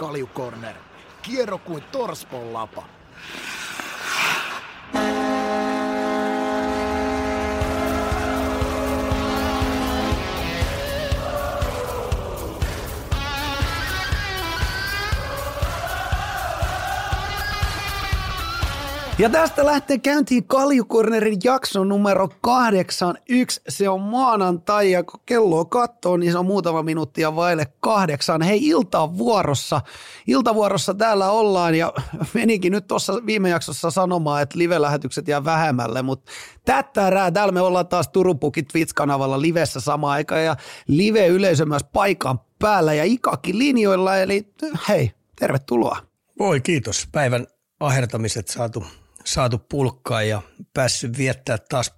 kaljukorner. Kierro kuin torspon lapa. Ja tästä lähtee käyntiin Kaljukornerin jakso numero 81. Se on maanantai ja kun kello katsoo, niin se on muutama minuuttia vaille kahdeksan. Hei, ilta vuorossa. Iltavuorossa täällä ollaan ja menikin nyt tuossa viime jaksossa sanomaan, että live-lähetykset jää vähemmälle, mutta tättärää. Täällä me ollaan taas Turun Pukin Twitch-kanavalla livessä samaan aikaan ja live-yleisö myös paikan päällä ja Ikakin linjoilla. Eli hei, tervetuloa. Voi kiitos. Päivän ahertamiset saatu saatu pulkkaa ja päässyt viettää taas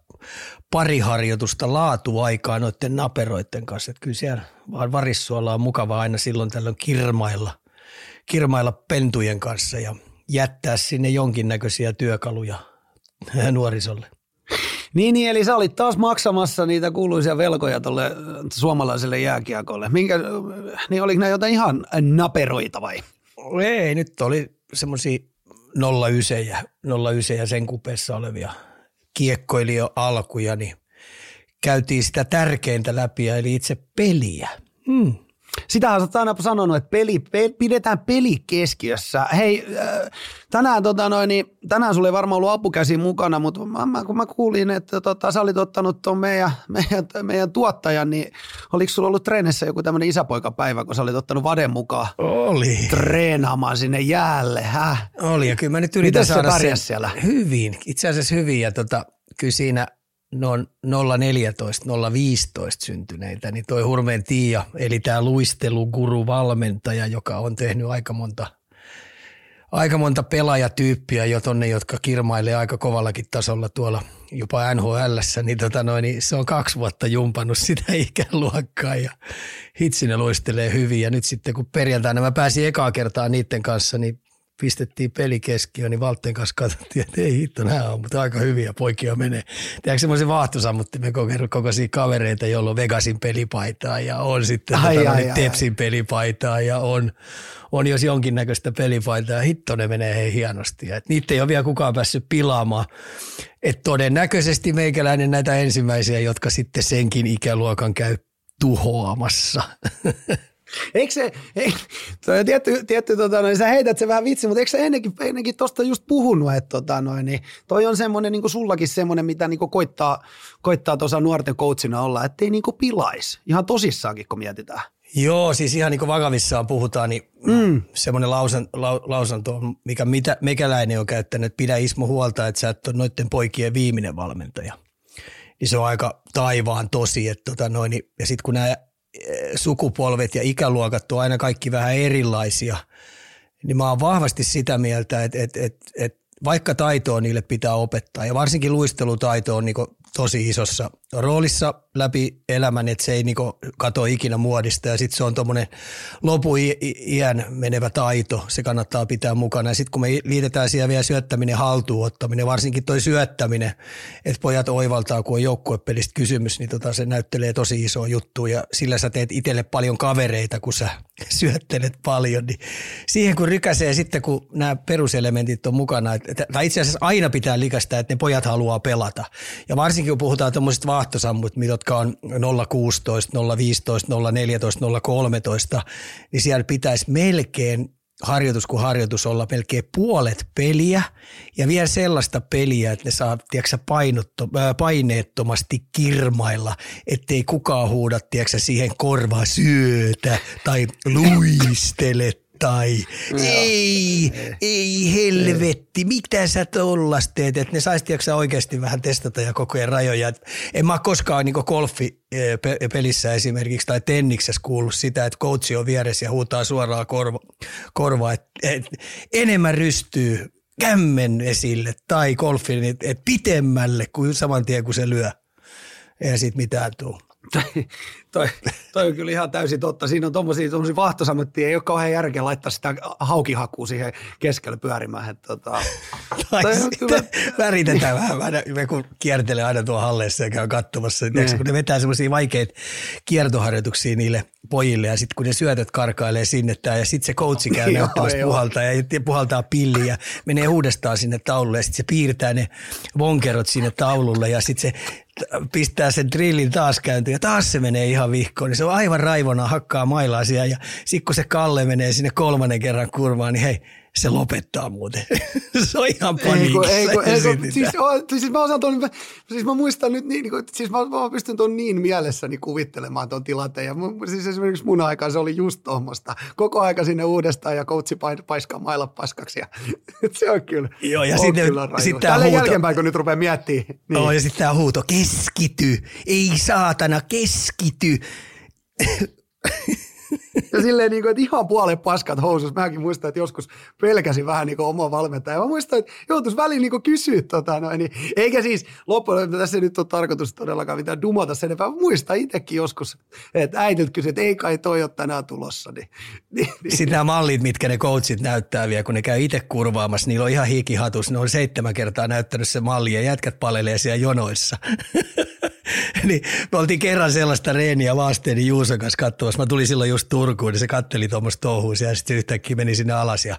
pari harjoitusta laatuaikaa noiden naperoiden kanssa. Että kyllä siellä vaan varissuolla on mukava aina silloin tällöin kirmailla, kirmailla pentujen kanssa ja jättää sinne jonkinnäköisiä työkaluja nuorisolle. Niin, niin, eli sä olit taas maksamassa niitä kuuluisia velkoja tuolle suomalaiselle jääkiekolle. Minkä, niin oliko nämä jotain ihan naperoita vai? Ei, nyt oli semmoisia 09 ja, 09 ja sen kupeessa olevia kiekkoilija alkuja, niin käytiin sitä tärkeintä läpi, eli itse peliä. Hmm. Sitähän olet aina sanonut, että peli, pe, pidetään peli keskiössä. Hei, äh, tänään, tota noin, niin, tänään sulla ei varmaan ollut apukäsi mukana, mutta mä, kun mä kuulin, että tota, sä olit ottanut tuon meidän, meidän, meidän tuottajan, niin oliko sulla ollut treenissä joku tämmöinen isäpoikapäivä, kun sä olit ottanut Vaden mukaan? Oli. Treenaamaan sinne jäälle, häh? Oli, ja kyllä mä nyt yritän Miten saada se sen siellä? Hyvin, itse asiassa hyvin, ja tota, kyllä siinä – noin 014, 015 syntyneitä, niin toi Hurmeen Tiia, eli tämä luisteluguru-valmentaja, joka on tehnyt aika monta, aika monta pelaajatyyppiä jo tonne, jotka kirmailee aika kovallakin tasolla tuolla jopa nhl niin, tota noin, niin se on kaksi vuotta jumpannut sitä ikäluokkaa ja hitsi ne luistelee hyvin. Ja nyt sitten kun perjantaina mä pääsin ekaa kertaa niiden kanssa, niin pistettiin peli keskiöön, niin Valtteen kanssa katsottiin, että ei hitto, nämä on, mutta aika hyviä poikia menee. Tiedätkö semmoisen vaahtosammuttimen kokoisia kavereita, joilla on Vegasin pelipaitaa ja on sitten ai, tota, ai, ai, Tepsin ai. pelipaitaa ja on, on jos jonkinnäköistä pelipaitaa. Hitto, ne menee hei hienosti. Ja, niitä ei ole vielä kukaan päässyt pilaamaan. Et todennäköisesti meikäläinen näitä ensimmäisiä, jotka sitten senkin ikäluokan käy tuhoamassa. Eikö se, ei, toi tietty, tietty tota, noin, sä heität se vähän vitsi, mutta eikö sä ennenkin, ennenkin tosta just puhunut, että tota, noin, niin toi on semmoinen, niin kuin sullakin semmoinen, mitä niin kuin koittaa, koittaa tuossa nuorten coachina olla, ettei niin kuin pilais. Ihan tosissaankin, kun mietitään. Joo, siis ihan niin kuin vakavissaan puhutaan, niin mm. semmoinen lausan, la, lausanto, mikä mitä, mekäläinen on käyttänyt, että pidä Ismo huolta, että sä et ole noiden poikien viimeinen valmentaja. Niin se on aika taivaan tosi, että tota noin, ja sitten kun nämä sukupolvet ja ikäluokat on aina kaikki vähän erilaisia, niin mä oon vahvasti sitä mieltä, että, että, että, että vaikka taitoa niille pitää opettaa ja varsinkin luistelutaito on niin tosi isossa roolissa läpi elämän, että se ei niinku kato ikinä muodista ja sitten se on tuommoinen iän menevä taito, se kannattaa pitää mukana. Ja sitten kun me liitetään siihen vielä syöttäminen, haltuunottaminen, varsinkin toi syöttäminen, että pojat oivaltaa, kun on joukkuepelistä kysymys, niin tota se näyttelee tosi iso juttu ja sillä sä teet itselle paljon kavereita, kun sä syöttelet paljon. Niin siihen kun rykäsee sitten, kun nämä peruselementit on mukana, että, tai itse asiassa aina pitää likästä, että ne pojat haluaa pelata. Ja varsinkin kun puhutaan tuommoisista vaahtosammut, jotka on 016, 015, 014, 013, niin siellä pitäisi melkein harjoitus kuin harjoitus olla melkein puolet peliä ja vielä sellaista peliä, että ne saa tiedätkö, painotto, paineettomasti kirmailla, ettei kukaan huuda tiedätkö, siihen korvaa syötä tai luistele tai ei, ei helvetti, mitä sä tollas teet, että ne saisi oikeasti vähän testata ja koko ajan rajoja. Et en mä koskaan niin golfi pelissä esimerkiksi tai tenniksessä kuullut sitä, että coachi on vieressä ja huutaa suoraan korva, korvaa, että et, enemmän rystyy kämmen esille tai golfin, että et pitemmälle kuin saman tien kun se lyö. Ei siitä mitään tule. toi, toi, on kyllä ihan täysin totta. Siinä on tuommoisia, vahtosammettia, ei ole kauhean järkeä laittaa sitä haukihakua siihen keskelle pyörimään. Että, tota, tai kyllä... väritetään vähän, me kun kiertelee aina tuo halleessa ja käy katsomassa, niin. kun ne vetää semmoisia vaikeita kiertoharjoituksia niille pojille ja sitten kun ne syötöt karkailee sinne tää, ja sitten se coachi käy näyttämässä puhaltaa ja puhaltaa pilliä ja menee uudestaan sinne taululle ja sitten se piirtää ne vonkerot sinne taululle ja sitten se pistää sen drillin taas käyntiin ja taas se menee ihan vihkoon, niin se on aivan raivona, hakkaa mailaa siellä ja sitten kun se Kalle menee sinne kolmannen kerran kurvaan, niin hei, se lopettaa muuten. se on ihan paniikissa. Ei, ei, ei, ei, siis, siis, mä osaan ton, siis mä muistan nyt, niin, niin siis mä, mä pystyn tuon niin mielessäni kuvittelemaan tuon tilanteen. Ja mun, siis esimerkiksi mun aikaan se oli just tuommoista. Koko aika sinne uudestaan ja coachi paiskaa mailla paskaksi. Ja, se on kyllä, Joo, ja sitten, sitten Tällä huuto, jälkeenpäin, kun nyt rupeaa miettimään. Niin. Oh, ja sitten tämä huuto, keskity, ei saatana, keskity. Ja silleen, niin kuin, että ihan puolen paskat housus. Mäkin muistan, että joskus pelkäsin vähän niin kuin omaa valmentajaa. Mä muistan, että joutuisi väliin niin kysyä tota noin. Niin, eikä siis loppujen tässä nyt ole tarkoitus todellakaan mitään dumota sen enempää. Muistan itsekin joskus, että äitit kysyi, että ei kai toi ole tänään tulossa. Niin, niin, niin. Sitten nämä mallit, mitkä ne coachit näyttää vielä, kun ne käy itse kurvaamassa, niillä on ihan hikihatus. Ne on seitsemän kertaa näyttänyt se malli ja jätkät palelee siellä jonoissa. niin me oltiin kerran sellaista reeniä vasteeni Juuson kanssa katsomassa. Mä tulin silloin just Turkuun, niin se katteli tuommoista touhua ja sitten yhtäkkiä meni sinne alas ja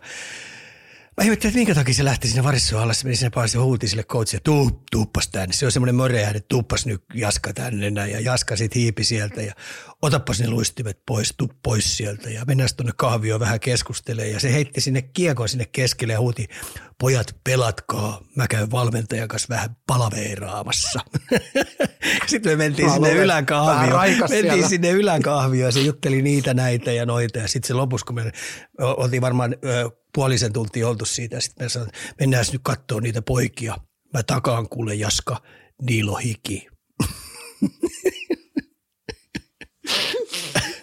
Mä ihmettelin, että minkä takia se lähti sinne varissuun alas, se meni sinne pääsi ja huuti sille coachille, tuu, tuuppas tänne. Se on semmoinen että tuuppas nyt Jaska tänne näin. Ja Jaska sitten hiipi sieltä ja otappas ne luistimet pois, tuu pois sieltä. Ja mennään tuonne kahvioon vähän keskustelee. Ja se heitti sinne kiekon sinne keskelle ja huuti, pojat pelatkaa, mä käyn valmentajan kanssa vähän palaveeraamassa. sitten me mentiin mä sinne yläkahvioon. Mentiin siellä. sinne yläkahvioon ja se jutteli niitä näitä ja noita. Ja sitten se lopussa, kun me oltiin varmaan puolisen tuntia oltu siitä. Sitten me sanoin, että mennään nyt katsoa niitä poikia. Mä takaan kuule Jaska, niilo hiki.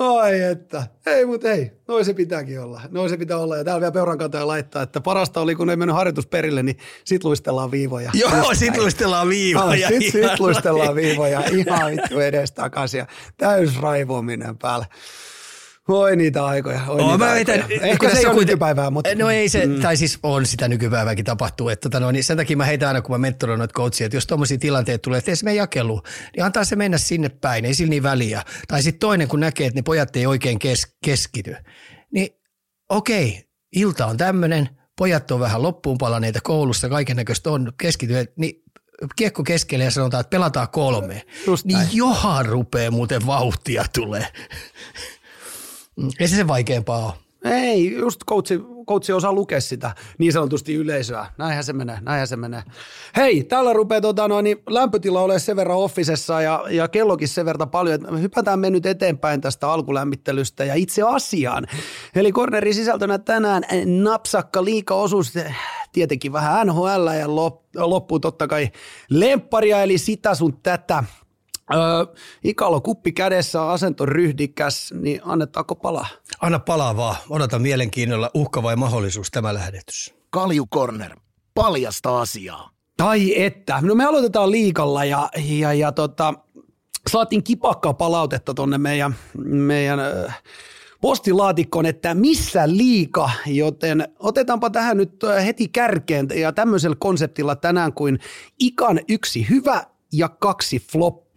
Ai että. Ei, mutta ei. Noin se pitääkin olla. Noin se pitää olla. Ja täällä vielä peuran kantaa laittaa, että parasta oli, kun ei mennyt harjoitusperille, niin sit luistellaan viivoja. Joo, sit luistellaan viivoja. No, sit, sit luistellaan viivoja ihan vittu edestakaisin ja täys raivoaminen päällä. Voi niitä aikoja. Oi niitä mä aikoja. Veitän, Ehkä se ei ole nykypäivää, mutta... No ei se, mm. tai siis on sitä nykypäivääkin tapahtuu. Että tota no, niin sen takia mä heitän aina, kun mä mentoroin noita coachia, että jos tuommoisia tilanteita tulee, että ei se mene jakelu, niin antaa se mennä sinne päin, ei sillä niin väliä. Tai sitten toinen, kun näkee, että ne pojat ei oikein kes, keskity, niin okei, ilta on tämmöinen, pojat on vähän loppuun palaneita koulussa, kaiken näköistä on keskityneet, niin kiekko keskelle ja sanotaan, että pelataan kolme. Just niin johan rupeaa muuten vauhtia tulee. Ei se se vaikeampaa ole. Ei, just coachi, coachi osaa lukea sitä niin sanotusti yleisöä. Näinhän se menee, näinhän se menee. Hei, täällä rupeaa tota, no, niin lämpötila olemaan sen verran offisessa ja, ja kellokin sen verran paljon, että hypätään me nyt eteenpäin tästä alkulämmittelystä ja itse asiaan. Eli kornerin sisältönä tänään napsakka liikaosuus, tietenkin vähän NHL ja loppuu totta kai lempparia, eli sitä sun tätä – Öö, Ikalo kuppi kädessä, asento ryhdikäs, niin annetaanko palaa? Anna palaa vaan. Odotan mielenkiinnolla uhka vai mahdollisuus tämä lähetys. Kalju Corner. Paljasta asiaa. Tai että. No me aloitetaan liikalla ja, ja, ja tota, saatiin kipakkaa palautetta tuonne meidän, meidän postilaatikkoon, että missä liika, joten otetaanpa tähän nyt heti kärkeen ja tämmöisellä konseptilla tänään kuin ikan yksi hyvä ja kaksi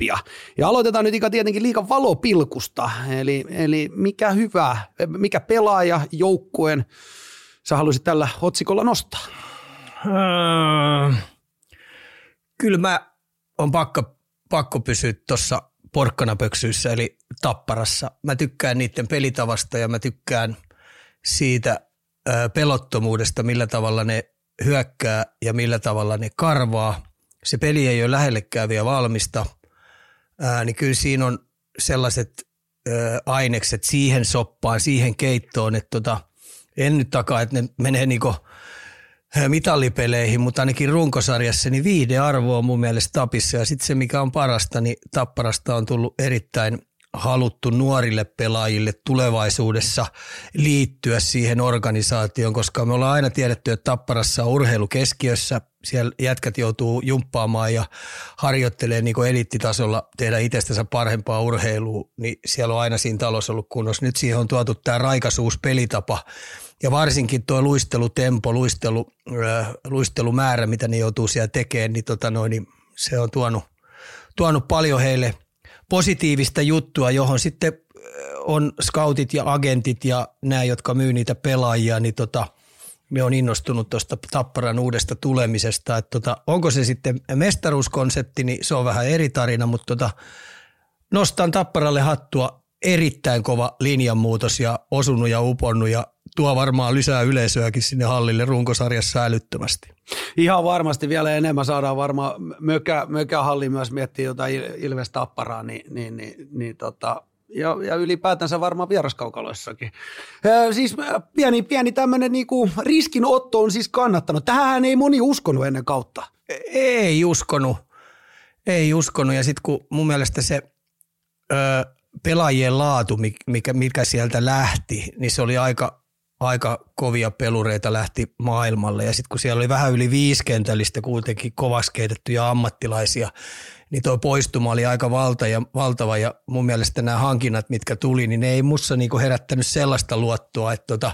floppia. Ja aloitetaan nyt tietenkin liikan valopilkusta, eli, eli mikä hyvä, mikä pelaaja joukkueen sä haluaisit tällä otsikolla nostaa? Öö, kyllä mä on pakko, pakko pysyä tuossa porkkanapöksyissä eli tapparassa. Mä tykkään niiden pelitavasta ja mä tykkään siitä ö, pelottomuudesta, millä tavalla ne hyökkää ja millä tavalla ne karvaa – se peli ei ole lähellekään vielä valmista, ää, niin kyllä siinä on sellaiset ää, ainekset siihen soppaan, siihen keittoon, että tota, en nyt takaa, että ne menee niinku mitallipeleihin, mutta ainakin runkosarjassa niin viihdearvo on mun mielestä tapissa. Ja sitten se mikä on parasta, niin Tapparasta on tullut erittäin haluttu nuorille pelaajille tulevaisuudessa liittyä siihen organisaatioon, koska me ollaan aina tiedetty, että Tapparassa on urheilu keskiössä, siellä jätkät joutuu jumppaamaan ja harjoittelee niin kuin eliittitasolla tehdä itsestänsä parempaa urheilua, niin siellä on aina siinä talossa ollut kunnossa. Nyt siihen on tuotu tämä raikasuus pelitapa ja varsinkin tuo luistelutempo, luistelu, äh, luistelumäärä, mitä ne joutuu siellä tekemään, niin, tota noin, niin se on tuonut, tuonut paljon heille positiivista juttua, johon sitten on scoutit ja agentit ja nämä, jotka myy niitä pelaajia, niin tota, me on innostunut tuosta Tapparan uudesta tulemisesta. Että tota, onko se sitten mestaruuskonsepti, niin se on vähän eri tarina, mutta tota, nostan Tapparalle hattua erittäin kova linjanmuutos ja osunut ja uponnut ja tuo varmaan lisää yleisöäkin sinne hallille runkosarjassa älyttömästi. Ihan varmasti vielä enemmän saadaan varmaan mökä, mökähalli myös miettiä jotain Ilves Tapparaa, niin, niin, niin, niin tota, ja, ja ylipäätänsä varmaan vieraskaukaloissakin. Ö, siis pieni, pieni tämmöinen niinku riskinotto on siis kannattanut. Tähän ei moni uskonut ennen kautta. Ei uskonut. Ei uskonut. Ja sitten kun mun mielestä se ö, pelaajien laatu, mikä, mikä sieltä lähti, niin se oli aika, aika kovia pelureita lähti maailmalle. Ja sitten kun siellä oli vähän yli viiskentällistä kuitenkin kovasti keitettyjä ammattilaisia, niin tuo poistuma oli aika valta ja, valtava ja mun mielestä nämä hankinnat, mitkä tuli, niin ne ei mussa niinku herättänyt sellaista luottoa, että tota,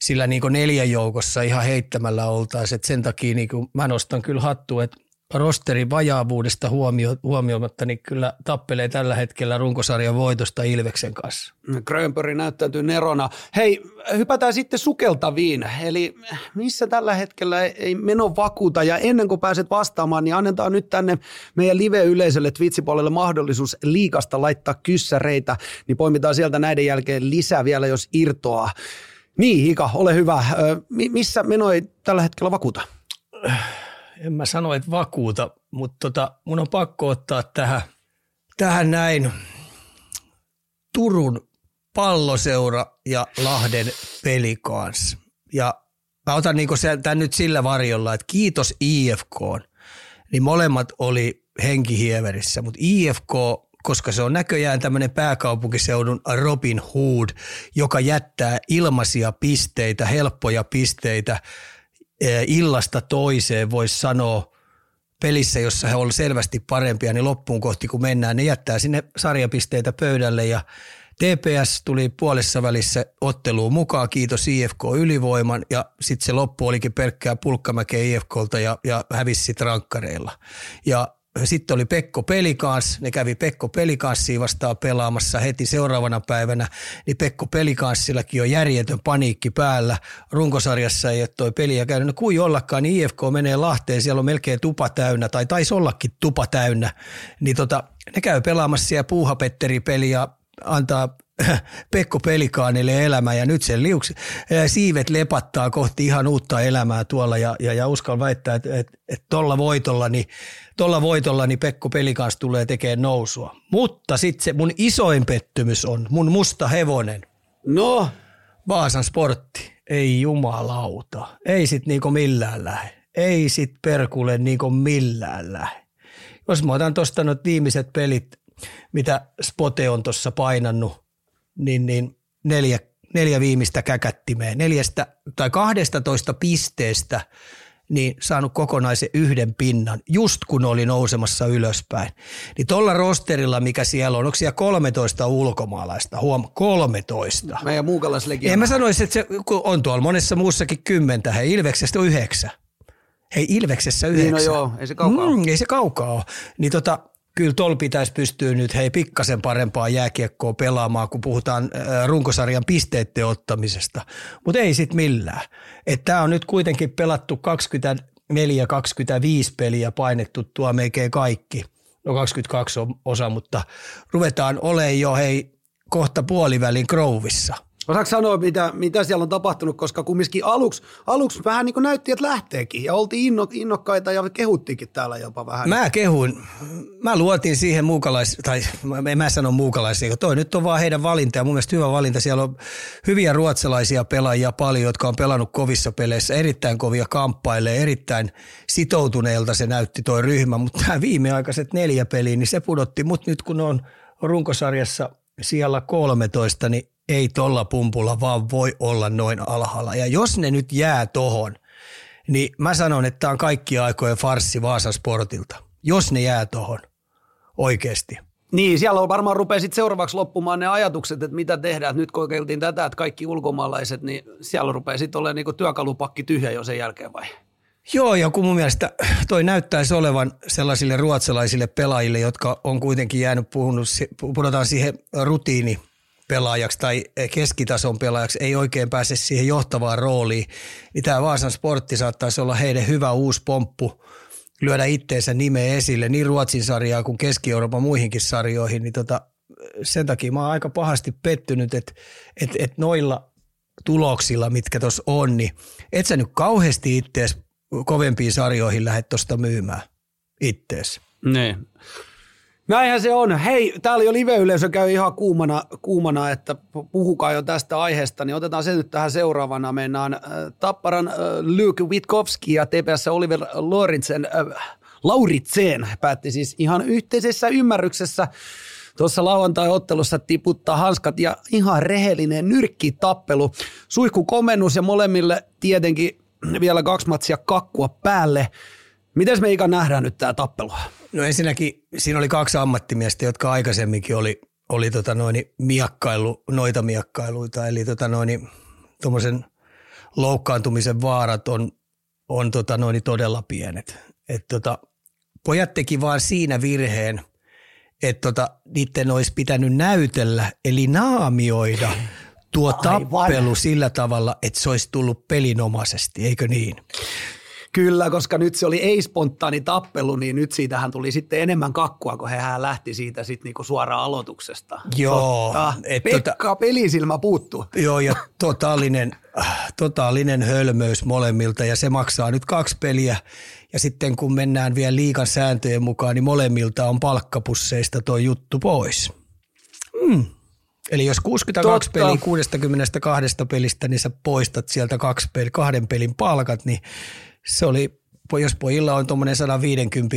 sillä niinku neljän joukossa ihan heittämällä oltaisiin. Sen takia niinku mä nostan kyllä hattu, että rosterin vajaavuudesta huomio, huomioimatta, niin kyllä tappelee tällä hetkellä runkosarjan voitosta Ilveksen kanssa. Grönberg näyttäytyy nerona. Hei, hypätään sitten sukeltaviin. Eli missä tällä hetkellä ei meno vakuuta ja ennen kuin pääset vastaamaan, niin annetaan nyt tänne meidän live-yleisölle Twitch-puolelle mahdollisuus liikasta laittaa kyssäreitä, niin poimitaan sieltä näiden jälkeen lisää vielä, jos irtoaa. Niin, Hika, ole hyvä. Missä meno ei tällä hetkellä vakuuta? En mä sano, että vakuuta, mutta tota, mun on pakko ottaa tähän, tähän näin Turun palloseura ja Lahden peli kanssa. Ja mä otan niinku tämän nyt sillä varjolla, että kiitos IFK, niin molemmat oli henkihieverissä, mutta IFK koska se on näköjään tämmöinen pääkaupunkiseudun Robin Hood, joka jättää ilmaisia pisteitä, helppoja pisteitä illasta toiseen voisi sanoa pelissä, jossa he ovat selvästi parempia, niin loppuun kohti kun mennään, ne jättää sinne sarjapisteitä pöydälle ja TPS tuli puolessa välissä otteluun mukaan, kiitos IFK ylivoiman ja sitten se loppu olikin pelkkää pulkkamäkeä IFKlta ja, ja hävisi rankkareilla. Ja sitten oli Pekko Pelikans, ne kävi Pekko Pelikanssiin vastaan pelaamassa heti seuraavana päivänä, niin Pekko Pelikanssillakin on järjetön paniikki päällä. Runkosarjassa ei ole toi peliä käynyt. No kui ollakaan, niin IFK menee Lahteen, siellä on melkein tupa täynnä, tai taisi ollakin tupa täynnä. Niin tota, ne käy pelaamassa siellä puuhapetteri-peliä, antaa Pekko Pelikaanille elämä ja nyt sen liuks, siivet lepattaa kohti ihan uutta elämää tuolla ja, ja, ja uskal väittää, että et, et tuolla voitolla, niin, tolla voitolla niin Pekko Pelikaans tulee tekemään nousua. Mutta sitten se mun isoin pettymys on mun musta hevonen. No? Vaasan sportti. Ei jumalauta. Ei sit niinku millään lähe. Ei sit perkule niinku millään lähe. Jos mä otan tuosta viimeiset pelit, mitä Spote on tuossa painannut, niin, niin neljä, neljä viimeistä käkättimeen, neljästä tai toista pisteestä niin saanut kokonaisen yhden pinnan, just kun oli nousemassa ylöspäin. Niin tuolla rosterilla, mikä siellä on, onko siellä 13 ulkomaalaista? Huom, 13. Meidän muukalaislegia. En mä sanoisi, että se on tuolla monessa muussakin kymmentä, hei Ilveksestä on yhdeksän. Hei Ilveksessä yhdeksän. Niin no joo, ei se kaukaa mm, Ei se kaukaa ole. Niin tota, kyllä tuolla pitäisi pystyä nyt hei pikkasen parempaa jääkiekkoa pelaamaan, kun puhutaan runkosarjan pisteiden ottamisesta. Mutta ei sitten millään. Tämä on nyt kuitenkin pelattu 24-25 peliä painettu tuo melkein kaikki. No 22 on osa, mutta ruvetaan olemaan jo hei kohta puolivälin Grovissa – Osaatko sanoa, mitä, mitä siellä on tapahtunut, koska kumminkin aluksi, aluksi vähän niin kuin näytti, että lähteekin ja oltiin inno, innokkaita ja kehuttiinkin täällä jopa vähän. Mä kehuin, mä luotin siihen muukalais, tai en mä sano muukalaisia, toi nyt on vaan heidän valinta ja mun mielestä hyvä valinta. Siellä on hyviä ruotsalaisia pelaajia paljon, jotka on pelannut kovissa peleissä, erittäin kovia kamppailee, erittäin sitoutuneelta se näytti toi ryhmä, mutta tämä viimeaikaiset neljä peliä, niin se pudotti mut nyt kun on runkosarjassa siellä 13, niin ei tolla pumpulla vaan voi olla noin alhaalla. Ja jos ne nyt jää tohon, niin mä sanon, että tämä on kaikki aikojen farssi Vaasan sportilta, jos ne jää tuohon oikeasti. Niin, siellä on varmaan rupeaa sitten seuraavaksi loppumaan ne ajatukset, että mitä tehdään. Nyt kokeiltiin tätä, että kaikki ulkomaalaiset, niin siellä rupeaa sitten olemaan niinku työkalupakki tyhjä jo sen jälkeen vai? Joo, ja kun mun mielestä toi näyttäisi olevan sellaisille ruotsalaisille pelaajille, jotka on kuitenkin jäänyt puhunut, puhutaan siihen rutiini pelaajaksi tai keskitason pelaajaksi, ei oikein pääse siihen johtavaan rooliin, niin tämä Vaasan sportti saattaisi olla heidän hyvä uusi pomppu lyödä itteensä nimeä esille niin Ruotsin sarjaa kuin Keski-Euroopan muihinkin sarjoihin, niin tota, sen takia mä oon aika pahasti pettynyt, että et, et noilla tuloksilla, mitkä tuossa on, niin et sä nyt kauheasti ittees kovempiin sarjoihin lähde tuosta myymään ittees. Niin. Näinhän se on. Hei, täällä jo live-yleisö käy ihan kuumana, kuumana, että puhukaa jo tästä aiheesta, niin otetaan se nyt tähän seuraavana. Mennään äh, Tapparan äh, Luke Witkowski ja TPS Oliver Lauritsen, äh, Lauritsen päätti siis ihan yhteisessä ymmärryksessä tuossa lauantai-ottelussa tiputtaa hanskat ja ihan rehellinen nyrkkitappelu. komennus ja molemmille tietenkin vielä kaksi matsia kakkua päälle. Miten me Ika nähdään nyt tämä tappelu? No ensinnäkin siinä oli kaksi ammattimiestä, jotka aikaisemminkin oli, oli tota noin, miakkailu, noita miakkailuita, eli tota noin, loukkaantumisen vaarat on, on tota noin, todella pienet. Et tota, pojat teki vaan siinä virheen, että tota, niiden olisi pitänyt näytellä, eli naamioida tuo Aivan. tappelu sillä tavalla, että se olisi tullut pelinomaisesti, eikö niin? Kyllä, koska nyt se oli ei-spontaani tappelu, niin nyt siitähän tuli sitten enemmän kakkua, kun hän lähti siitä sitten niinku suoraan aloituksesta. Joo. Totta. Et Pekka tota, pelisilmä puuttuu. Joo, ja totaalinen, totaalinen hölmöys molemmilta, ja se maksaa nyt kaksi peliä. Ja sitten kun mennään vielä liikan sääntöjen mukaan, niin molemmilta on palkkapusseista tuo juttu pois. Mm. Eli jos 62 Totta. peliä 62 pelistä, niin sä poistat sieltä kaksi peli, kahden pelin palkat, niin se oli, jos pojilla on tuommoinen 150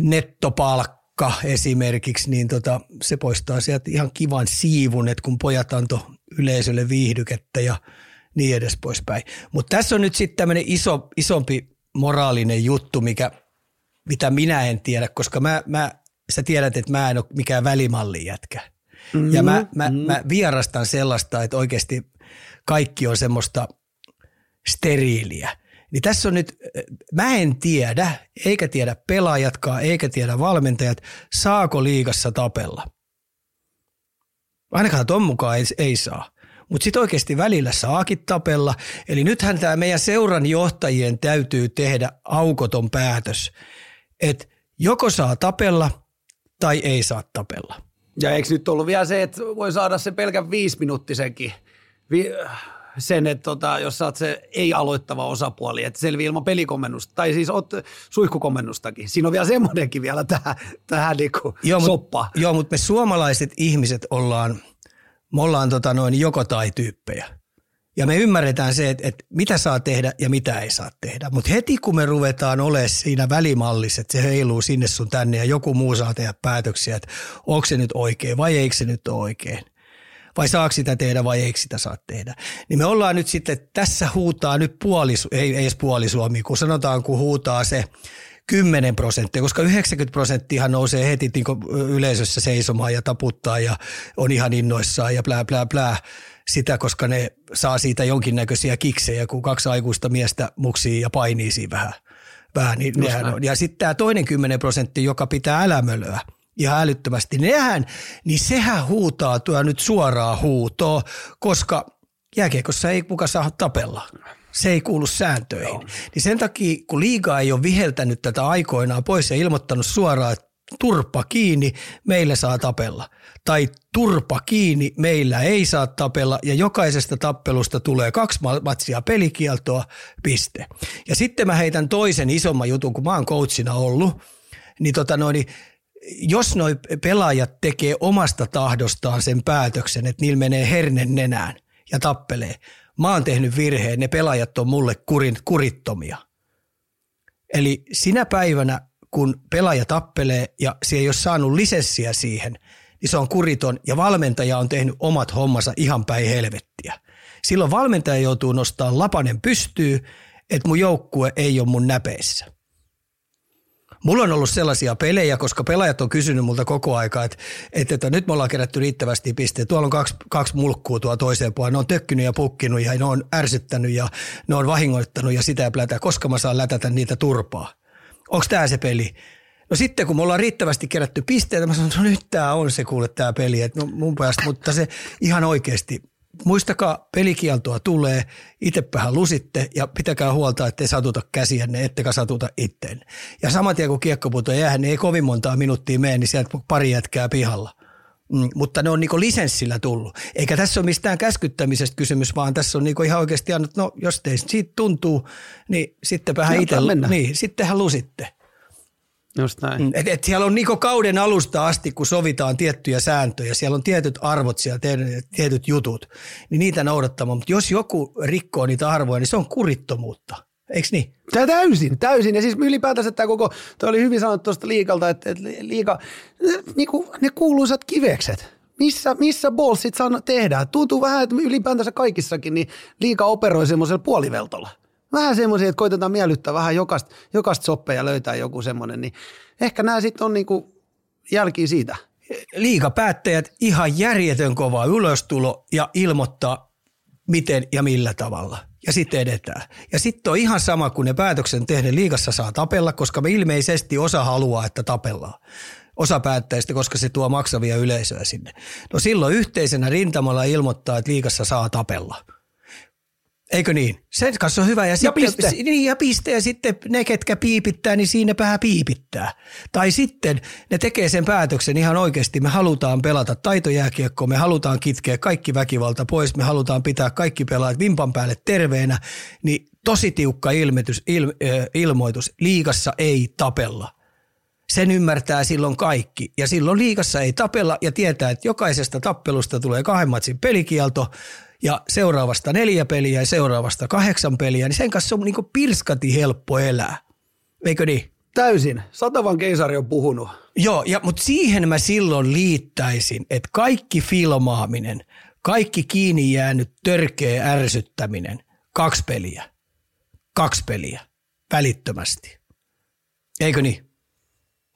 nettopalkka esimerkiksi, niin tota, se poistaa sieltä ihan kivan siivun, että kun pojat antoi yleisölle viihdykettä ja niin edes poispäin. Mutta tässä on nyt sitten tämmöinen iso, isompi moraalinen juttu, mikä, mitä minä en tiedä, koska mä, mä, sä tiedät, että mä en ole mikään välimalli jätkä. Mm-hmm. Ja mä, mä, mm-hmm. mä vierastan sellaista, että oikeasti kaikki on semmoista steriiliä. Niin tässä on nyt, mä en tiedä, eikä tiedä pelaajatkaan, eikä tiedä valmentajat, saako liigassa tapella. Ainakaan ton mukaan ei, ei saa. Mutta sitten oikeasti välillä saakin tapella. Eli nythän tämä meidän seuran johtajien täytyy tehdä aukoton päätös, että joko saa tapella tai ei saa tapella. Ja eikö nyt ollut vielä se, että voi saada se pelkän viisiminuuttisenkin vi- sen, että tota, jos sä oot se ei-aloittava osapuoli, että selviää ilman pelikomennusta, tai siis oot suihkukomennustakin. Siinä on vielä semmoinenkin vielä tähän, tähän niinku joo, soppaan. Mut, joo, mutta me suomalaiset ihmiset ollaan, me ollaan tota noin joko tai tyyppejä. Ja me ymmärretään se, että, että mitä saa tehdä ja mitä ei saa tehdä. Mutta heti kun me ruvetaan olemaan siinä välimallissa, että se heiluu sinne sun tänne ja joku muu saa tehdä päätöksiä, että onko se nyt oikein vai eikö se nyt ole oikein, vai saako sitä tehdä vai eikö sitä saa tehdä. Niin me ollaan nyt sitten, tässä huutaa nyt puoli, ei, ei edes puoli Suomi, kun sanotaan, kun huutaa se 10 prosenttia, koska 90 prosenttia nousee heti niin yleisössä seisomaan ja taputtaa ja on ihan innoissaan ja plää, plää, plää sitä, koska ne saa siitä jonkinnäköisiä kiksejä, kun kaksi aikuista miestä muksii ja painii siinä vähän. vähän niin nehän on. Ja sitten tämä toinen 10 prosenttia, joka pitää älämölöä – ihan älyttömästi. Nehän, niin sehän huutaa tuo nyt suoraa huutoa, koska jääkiekossa ei kuka saa tapella. Se ei kuulu sääntöihin. Joo. Niin sen takia, kun liiga ei ole viheltänyt tätä aikoinaan pois ja ilmoittanut suoraan, että turpa kiinni, meillä saa tapella. Tai turpa kiinni, meillä ei saa tapella ja jokaisesta tappelusta tulee kaksi matsia pelikieltoa, piste. Ja sitten mä heitän toisen isomman jutun, kun mä oon coachina ollut, niin tota noin, niin jos noi pelaajat tekee omasta tahdostaan sen päätöksen, että niillä menee hernen nenään ja tappelee, mä oon tehnyt virheen, ne pelaajat on mulle kurin, kurittomia. Eli sinä päivänä, kun pelaaja tappelee ja se ei ole saanut lisenssiä siihen, niin se on kuriton ja valmentaja on tehnyt omat hommansa ihan päin helvettiä. Silloin valmentaja joutuu nostaa lapanen pystyy, että mun joukkue ei ole mun näpeissä. Mulla on ollut sellaisia pelejä, koska pelaajat on kysynyt multa koko aika, että, että, että nyt me ollaan kerätty riittävästi pisteitä. Tuolla on kaksi, kaksi mulkkua tuo toiseen puoleen. Ne on tökkinyt ja pukkinut ja ne on ärsyttänyt ja ne on vahingoittanut ja sitä ja Koska mä saan lätätä niitä turpaa? Onko tämä se peli? No sitten kun me ollaan riittävästi kerätty pisteitä, mä sanon, no nyt tämä on se kuule tämä peli. Et no mun päästä, mutta se ihan oikeasti, muistakaa, pelikieltoa tulee, itsepähän lusitte ja pitäkää huolta, ettei satuta käsiänne, ettekä satuta itteen. Ja saman tien kun kiekkoputo jää, niin ei kovin montaa minuuttia mene, niin sieltä pari jätkää pihalla. Mm, mutta ne on niinku lisenssillä tullut. Eikä tässä ole mistään käskyttämisestä kysymys, vaan tässä on niinku ihan oikeasti annut, no jos teistä siitä tuntuu, niin sittenpähän itse, niin sittenhän lusitte. Just näin. Mm, et, et siellä on niinku kauden alusta asti, kun sovitaan tiettyjä sääntöjä, siellä on tietyt arvot siellä, tietyt jutut, niin niitä noudattamaan. Mutta jos joku rikkoo niitä arvoja, niin se on kurittomuutta. Eikö niin? Tämä täysin, täysin. Ja siis ylipäätänsä tämä koko, toi oli hyvin sanottu tuosta liikalta, että, että liika, niinku, ne kuuluisat kivekset, missä, missä ballsit saa tehdä. Tuntuu vähän, että ylipäätänsä kaikissakin niin liika operoi semmoisella puoliveltolla vähän semmoisia, että koitetaan miellyttää vähän jokaista, jokaista soppeja ja löytää joku semmoinen, niin ehkä nämä sitten on niinku jälkiä siitä. Liikapäättäjät ihan järjetön kova ylöstulo ja ilmoittaa miten ja millä tavalla. Ja sitten edetään. Ja sitten on ihan sama, kun ne päätöksen tehden liigassa saa tapella, koska me ilmeisesti osa haluaa, että tapellaan osa päättäjistä, koska se tuo maksavia yleisöä sinne. No silloin yhteisenä rintamalla ilmoittaa, että liigassa saa tapella. Eikö niin? Sen kanssa on hyvä. Ja, ja sitten, piste. Niin, ja piste. Ja sitten ne, ketkä piipittää, niin siinä vähän piipittää. Tai sitten ne tekee sen päätöksen ihan oikeasti. Me halutaan pelata taitojääkiekkoa, me halutaan kitkeä kaikki väkivalta pois, me halutaan pitää kaikki pelaajat vimpan päälle terveenä. Niin tosi tiukka ilmetys, il, äh, ilmoitus. Liigassa ei tapella. Sen ymmärtää silloin kaikki. Ja silloin liigassa ei tapella ja tietää, että jokaisesta tappelusta tulee kahden matsin pelikielto – ja seuraavasta neljä peliä ja seuraavasta kahdeksan peliä, niin sen kanssa on niin pirskati helppo elää. Eikö niin? Täysin. Satavan keisari on puhunut. Joo, ja, mutta siihen mä silloin liittäisin, että kaikki filmaaminen, kaikki kiinni jäänyt törkeä ärsyttäminen, kaksi peliä. Kaksi peliä. Välittömästi. Eikö niin?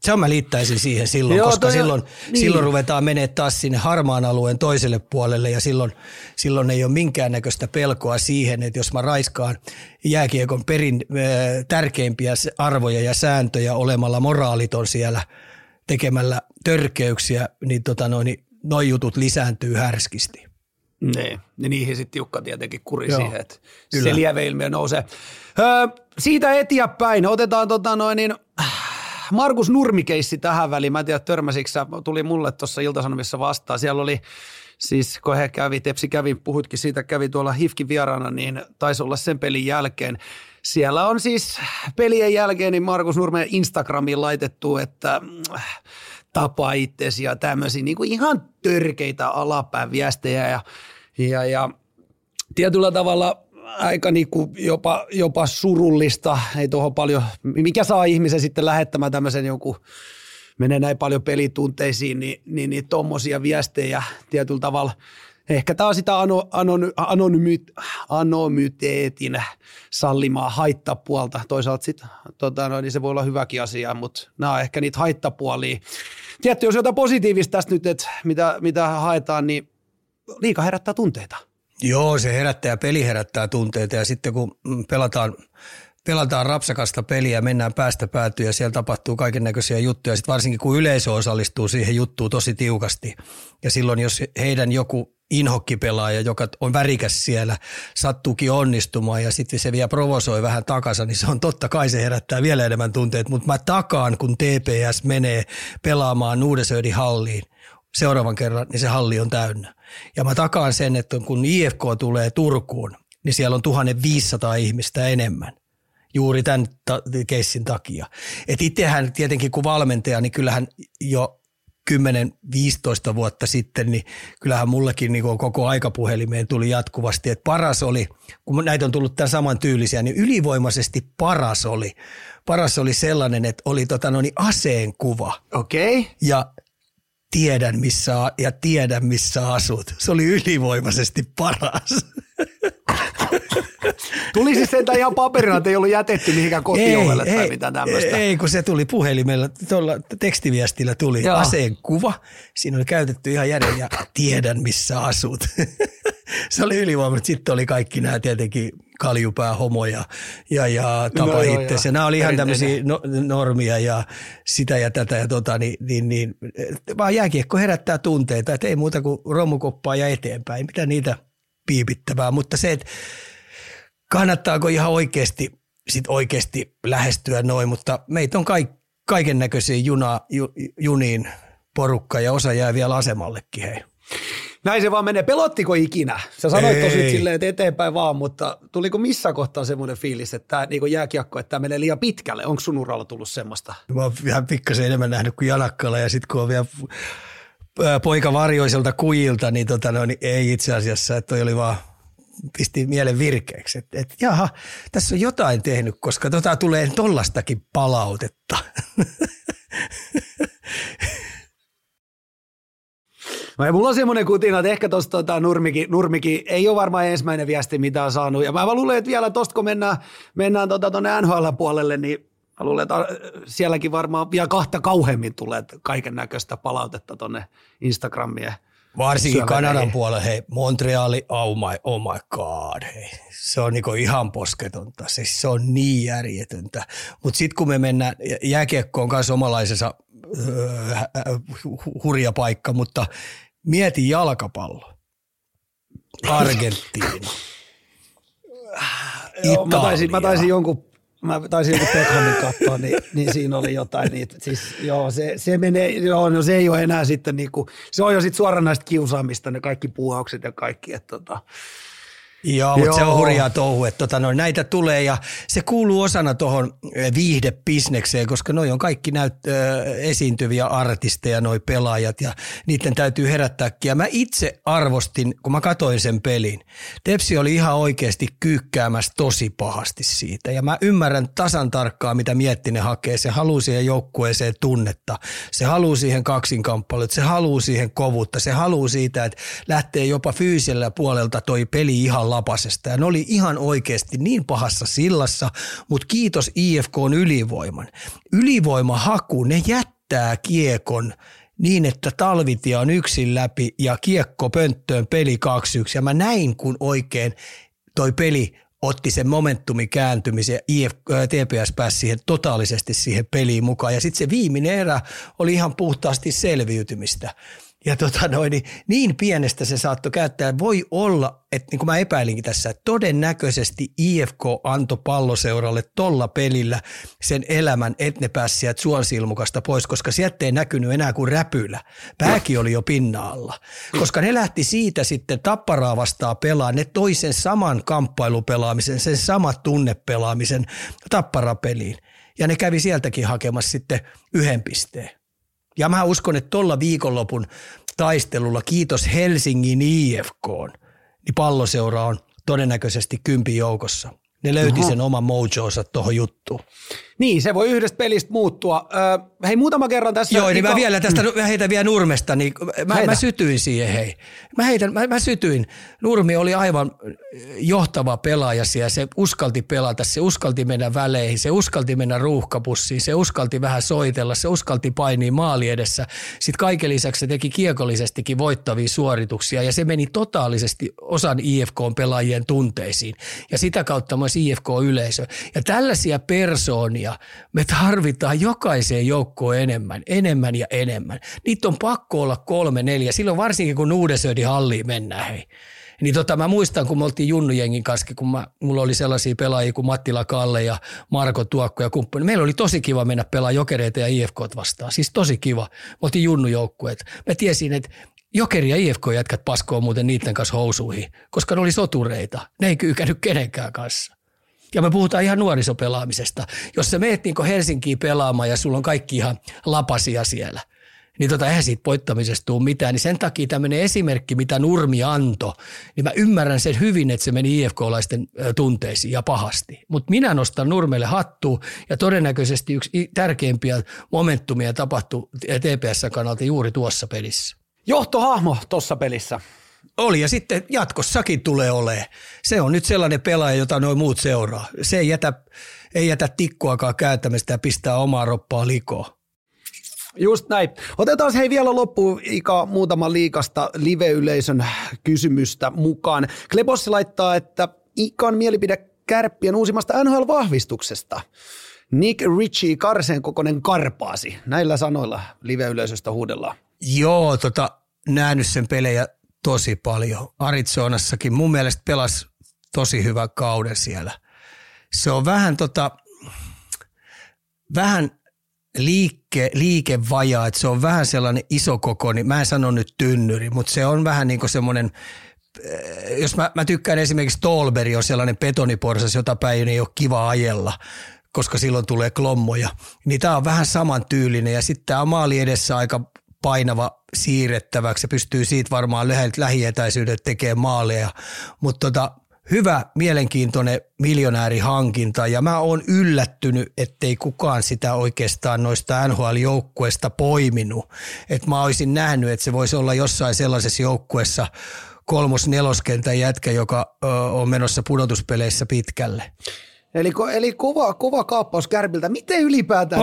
Se on mä liittäisin siihen silloin, Joo, koska silloin, niin. silloin ruvetaan menee taas sinne harmaan alueen toiselle puolelle ja silloin, silloin ei ole minkäännäköistä pelkoa siihen, että jos mä raiskaan jääkiekon perin äh, tärkeimpiä arvoja ja sääntöjä olemalla moraaliton siellä tekemällä törkeyksiä, niin, tota noin, niin noi jutut lisääntyy härskisti. Ne, ja niihin sitten tiukka tietenkin kuri Joo, siihen, että se lieveilmiö nousee. Öö, siitä eteenpäin otetaan tota noin, niin, Markus Nurmikeissi tähän väliin, mä en tiedä törmäsikö tuli mulle tuossa Iltasanomissa vastaan. Siellä oli siis kun he kävi, Tepsi kävi, puhutkin siitä, kävi tuolla Hifkin vieraana, niin taisi olla sen pelin jälkeen. Siellä on siis pelien jälkeen niin Markus Nurme Instagramiin laitettu, että äh, tapaa itsesi ja tämmöisiä niin kuin ihan törkeitä alapään viestejä ja, ja, ja tietyllä tavalla aika niinku jopa, jopa surullista, ei tuohon paljon, mikä saa ihmisen sitten lähettämään tämmöisen joku, menee näin paljon pelitunteisiin, niin, niin, niin tuommoisia viestejä tietyllä tavalla. Ehkä tämä on sitä ano, anony, anonymit, anonymiteetin sallimaa haittapuolta. Toisaalta sit, tota, no, niin se voi olla hyväkin asia, mutta nämä on ehkä niitä haittapuolia. Tietty, jos jotain positiivista tästä nyt, että mitä, mitä haetaan, niin liika herättää tunteita. Joo, se herättää peli herättää tunteita ja sitten kun pelataan, pelataan rapsakasta peliä, mennään päästä päätyä ja siellä tapahtuu kaiken näköisiä juttuja. Sitten varsinkin kun yleisö osallistuu siihen juttuun tosi tiukasti. Ja silloin jos heidän joku inhokkipelaaja, joka on värikäs siellä, sattuukin onnistumaan ja sitten se vielä provosoi vähän takaisin, niin se on totta kai se herättää vielä enemmän tunteita, mutta mä takaan, kun TPS menee pelaamaan Nuudesöödin halliin seuraavan kerran, niin se halli on täynnä. Ja mä takaan sen, että kun IFK tulee Turkuun, niin siellä on 1500 ihmistä enemmän juuri tämän ta- keissin takia. Et itsehän tietenkin kun valmentaja, niin kyllähän jo 10-15 vuotta sitten, niin kyllähän mullekin niin koko aikapuhelimeen tuli jatkuvasti, että paras oli, kun näitä on tullut tämän saman tyylisiä, niin ylivoimaisesti paras oli. Paras oli sellainen, että oli tota, no niin aseen kuva. Okei. Okay. Ja tiedän missä ja tiedän missä asut. Se oli ylivoimaisesti paras. Tuli siis sentään ihan paperina, että ei ollut jätetty mihinkään kotiovelle ei, tai ei, mitään tämmöistä. Ei, kun se tuli puhelimella, tuolla tekstiviestillä tuli Joo. aseen kuva. Siinä oli käytetty ihan järjen ja tiedän missä asut. se oli ylivoimainen. Sitten oli kaikki nämä tietenkin kaljupää homoja ja, ja tapa no, itse. Nämä oli ihan tämmöisiä no, normia ja sitä ja tätä ja tota, niin, niin, niin vaan jääkiekko herättää tunteita, että ei muuta kuin romukoppaa ja eteenpäin. Mitä niitä piipittävää, mutta se, että kannattaako ihan oikeasti, sit oikeasti lähestyä noin, mutta meitä on kaik, kaiken näköisiä juna, ju, juniin porukka ja osa jää vielä asemallekin hei. Näin se vaan menee. Pelottiko ikinä? Sä sanoit tosi silleen, että eteenpäin vaan, mutta tuliko missä kohtaa semmoinen fiilis, että tämä niin jääkiekko, että tämä menee liian pitkälle? Onko sun uralla tullut semmoista? Mä oon ihan pikkasen enemmän nähnyt kuin Janakkala ja sitten kun on vielä poika varjoiselta kujilta, niin, tota, no, niin ei itse asiassa, että toi oli vaan pisti mielen virkeäksi, että et, jaha, tässä on jotain tehnyt, koska tota tulee tollastakin palautetta. No, ja mulla on semmoinen kutina, että ehkä tuosta tota, Nurmiki, Nurmiki ei ole varmaan ensimmäinen viesti, mitä on saanut. Ja mä luulen, että vielä tuosta kun mennään, mennään tuonne tota, NHL-puolelle, niin mä luulen, että äh, sielläkin varmaan vielä kahta kauheammin tulee kaiken näköistä palautetta tuonne Instagramien Varsinkin Kanadan puolella, hei, Montreali, oh my, oh my god, hei. Se on niinku ihan posketonta, siis se on niin järjetöntä. Mutta sitten kun me mennään, jääkiekko on kanssa omalaisessa äh, hurja paikka, mutta mieti jalkapallo. Argentiina. Joo, mä, taisin, mä taisin jonkun mä taisin joku Beckhamin katsoa, niin, niin, siinä oli jotain niitä. Siis, joo, se, se, menee, joo, no se ei ole enää sitten niinku, se on jo sitten suoranaista kiusaamista, ne kaikki puuhaukset ja kaikki, että tota, Joo, mutta se on hurjaa touhu, että tota, no, näitä tulee ja se kuuluu osana tuohon viihdebisnekseen, koska noi on kaikki näyt, ö, esiintyviä artisteja, noi pelaajat ja niiden täytyy herättääkin. Ja mä itse arvostin, kun mä katoin sen pelin, Tepsi oli ihan oikeasti kyykkäämässä tosi pahasti siitä. Ja mä ymmärrän tasan tarkkaan, mitä Miettinen hakee. Se haluaa siihen joukkueeseen tunnetta, se haluaa siihen kaksinkamppailut, se haluaa siihen kovuutta, se haluaa siitä, että lähtee jopa fyysisellä puolelta toi peli ihan lapasesta. Ja ne oli ihan oikeasti niin pahassa sillassa, mutta kiitos IFK on ylivoiman. Ylivoimahaku, ne jättää kiekon niin, että talvitia on yksin läpi ja kiekko pönttöön peli 2-1. Ja mä näin, kun oikein toi peli otti sen momentumi kääntymisen ja IF, TPS pääsi siihen totaalisesti siihen peliin mukaan. Ja sitten se viimeinen erä oli ihan puhtaasti selviytymistä. Ja tota noin, niin, niin pienestä se saattoi käyttää. Voi olla, että niin kuin mä epäilinkin tässä, että todennäköisesti IFK antoi palloseuralle tolla pelillä sen elämän, että ne pääsi sieltä suonsilmukasta pois, koska sieltä ei näkynyt enää kuin räpylä. Pääkin oli jo pinnalla. Koska ne lähti siitä sitten tapparaa vastaan pelaa, ne toi sen saman kamppailupelaamisen, sen saman tunnepelaamisen tapparapeliin. Ja ne kävi sieltäkin hakemassa sitten yhden pisteen. Ja mä uskon, että tuolla viikonlopun taistelulla, kiitos Helsingin IFK, niin palloseura on todennäköisesti kympi joukossa. Ne löyti Oho. sen oman mojoonsa tuohon juttuun. Niin, se voi yhdestä pelistä muuttua. Öö, hei, muutama kerran tässä. Joo, niin mä vielä tästä mm. heitän vielä Nurmesta, niin mä, mä sytyin siihen, hei. Mä, heitän, mä, mä sytyin. Nurmi oli aivan johtava pelaaja siellä, se uskalti pelata, se uskalti mennä väleihin, se uskalti mennä ruuhkapussiin, se uskalti vähän soitella, se uskalti painia maali edessä. Sitten kaiken lisäksi se teki kiekollisestikin voittavia suorituksia ja se meni totaalisesti osan IFK-pelaajien tunteisiin ja sitä kautta myös IFK-yleisö. Ja tällaisia persoonia me tarvitaan jokaiseen joukkoon enemmän, enemmän ja enemmän. Niitä on pakko olla kolme, neljä. Silloin varsinkin kun Uudesöödin halliin mennään, hei. Niin tota, mä muistan, kun me oltiin Junnujengin kanssa, kun mä, mulla oli sellaisia pelaajia kuin Mattila Kalle ja Marko Tuokko ja kumppani. Meillä oli tosi kiva mennä pelaa jokereita ja IFK vastaan. Siis tosi kiva. Me oltiin Junnujoukkueet. Mä tiesin, että Jokeri ja IFK jätkät paskoo muuten niiden kanssa housuihin, koska ne oli sotureita. Ne ei kyykännyt kenenkään kanssa. Ja me puhutaan ihan nuorisopelaamisesta. Jos sä meet niin Helsinkiin pelaamaan ja sulla on kaikki ihan lapasia siellä, niin tota, eihän siitä poittamisesta tule mitään. Niin sen takia tämmöinen esimerkki, mitä Nurmi antoi, niin mä ymmärrän sen hyvin, että se meni IFK-laisten tunteisiin ja pahasti. Mutta minä nostan Nurmelle hattu ja todennäköisesti yksi tärkeimpiä momentumia tapahtui TPS kannalta juuri tuossa pelissä. Johtohahmo tuossa pelissä. Oli ja sitten jatkossakin tulee olemaan. Se on nyt sellainen pelaaja, jota noin muut seuraa. Se ei jätä, ei jätä tikkuakaan käyttämistä ja pistää omaa roppaa likoon. Just näin. Otetaan hei vielä loppuun Ika muutama liikasta live-yleisön kysymystä mukaan. Klebossi laittaa, että Ikan mielipide kärppien uusimmasta NHL-vahvistuksesta. Nick Ritchie Karsen kokonen karpaasi. Näillä sanoilla live-yleisöstä huudellaan. Joo, tota, nähnyt sen pelejä tosi paljon. Arizonassakin mun mielestä pelas tosi hyvä kauden siellä. Se on vähän tota, vähän liike, liikevajaa, että se on vähän sellainen iso koko, niin mä en sano nyt tynnyri, mutta se on vähän niin kuin semmoinen, eh, jos mä, mä tykkään esimerkiksi Tolberi on sellainen betoniporsas, jota päin ei ole kiva ajella, koska silloin tulee klommoja, niin tämä on vähän saman tyylinen ja sitten tämä maali edessä aika painava siirrettäväksi ja pystyy siitä varmaan lähietäisyydet tekemään maaleja, mutta tota, hyvä, mielenkiintoinen miljonäärihankinta ja mä oon yllättynyt, ettei kukaan sitä oikeastaan noista NHL-joukkueista poiminut. Et mä olisin nähnyt, että se voisi olla jossain sellaisessa joukkueessa kolmos neloskentän jätkä, joka ö, on menossa pudotuspeleissä pitkälle. Eli, eli kova, kova kaappaus Kärpiltä. Miten ylipäätään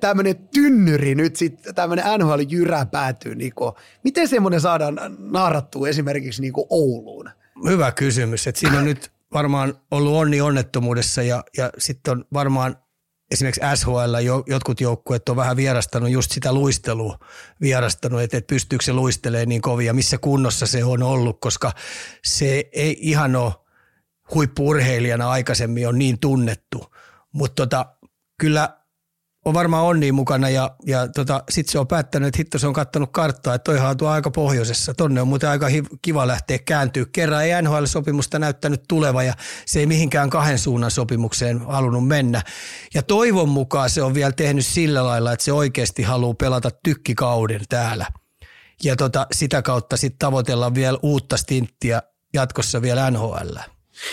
tämmöinen, tynnyri nyt sitten, tämmöinen NHL-jyrä päätyy? Niin kuin, miten semmoinen saadaan naarattua esimerkiksi niin Ouluun? Hyvä kysymys. Että siinä on nyt varmaan ollut onni onnettomuudessa ja, ja sitten on varmaan esimerkiksi SHL jo, jotkut joukkueet on vähän vierastanut just sitä luistelua, vierastanut, että, että pystyykö se luistelee niin kovin ja missä kunnossa se on ollut, koska se ei ihan ole huippurheilijana aikaisemmin on niin tunnettu. Mutta tota, kyllä on varmaan onni mukana ja, ja tota, sitten se on päättänyt, että hitto se on kattanut karttaa, että toihan on tuo aika pohjoisessa. Tonne on muuten aika kiva lähteä kääntyä. Kerran ei NHL-sopimusta näyttänyt tuleva ja se ei mihinkään kahden suunnan sopimukseen halunnut mennä. Ja toivon mukaan se on vielä tehnyt sillä lailla, että se oikeasti haluaa pelata tykkikauden täällä. Ja tota, sitä kautta sitten tavoitella vielä uutta stinttiä jatkossa vielä NHL.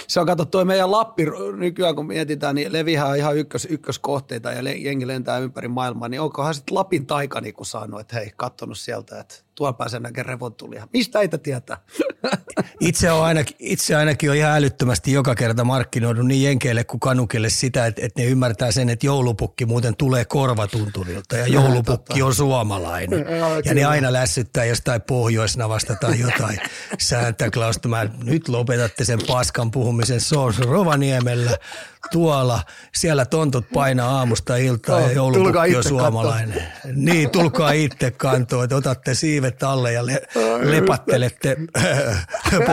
Se on katsottu meidän Lappi nykyään, kun mietitään, niin Levihän on ihan ykkös, ykköskohteita ja jengi lentää ympäri maailmaa, niin onkohan sitten Lapin taika niin saanut, että hei, katsonut sieltä, että tuolla pääsee näkemään revontulia. Mistä ei tietää? Itse, on ainakin, itse ainakin on ihan älyttömästi joka kerta markkinoinut niin jenkeille kuin kanukille sitä, että, että ne ymmärtää sen, että joulupukki muuten tulee korvatunturilta ja joulupukki on suomalainen. Ja ne aina lässyttää jostain pohjoisnavasta tai jotain Santa Clausta. Mä, nyt lopetatte sen paskan puhumisen. Se on Rovaniemellä tuolla, siellä tontut painaa aamusta iltaa oh, ja joulupukki on suomalainen. Kantoa. Niin, tulkaa itse kantoon, että otatte siivet alle ja le, lepattelette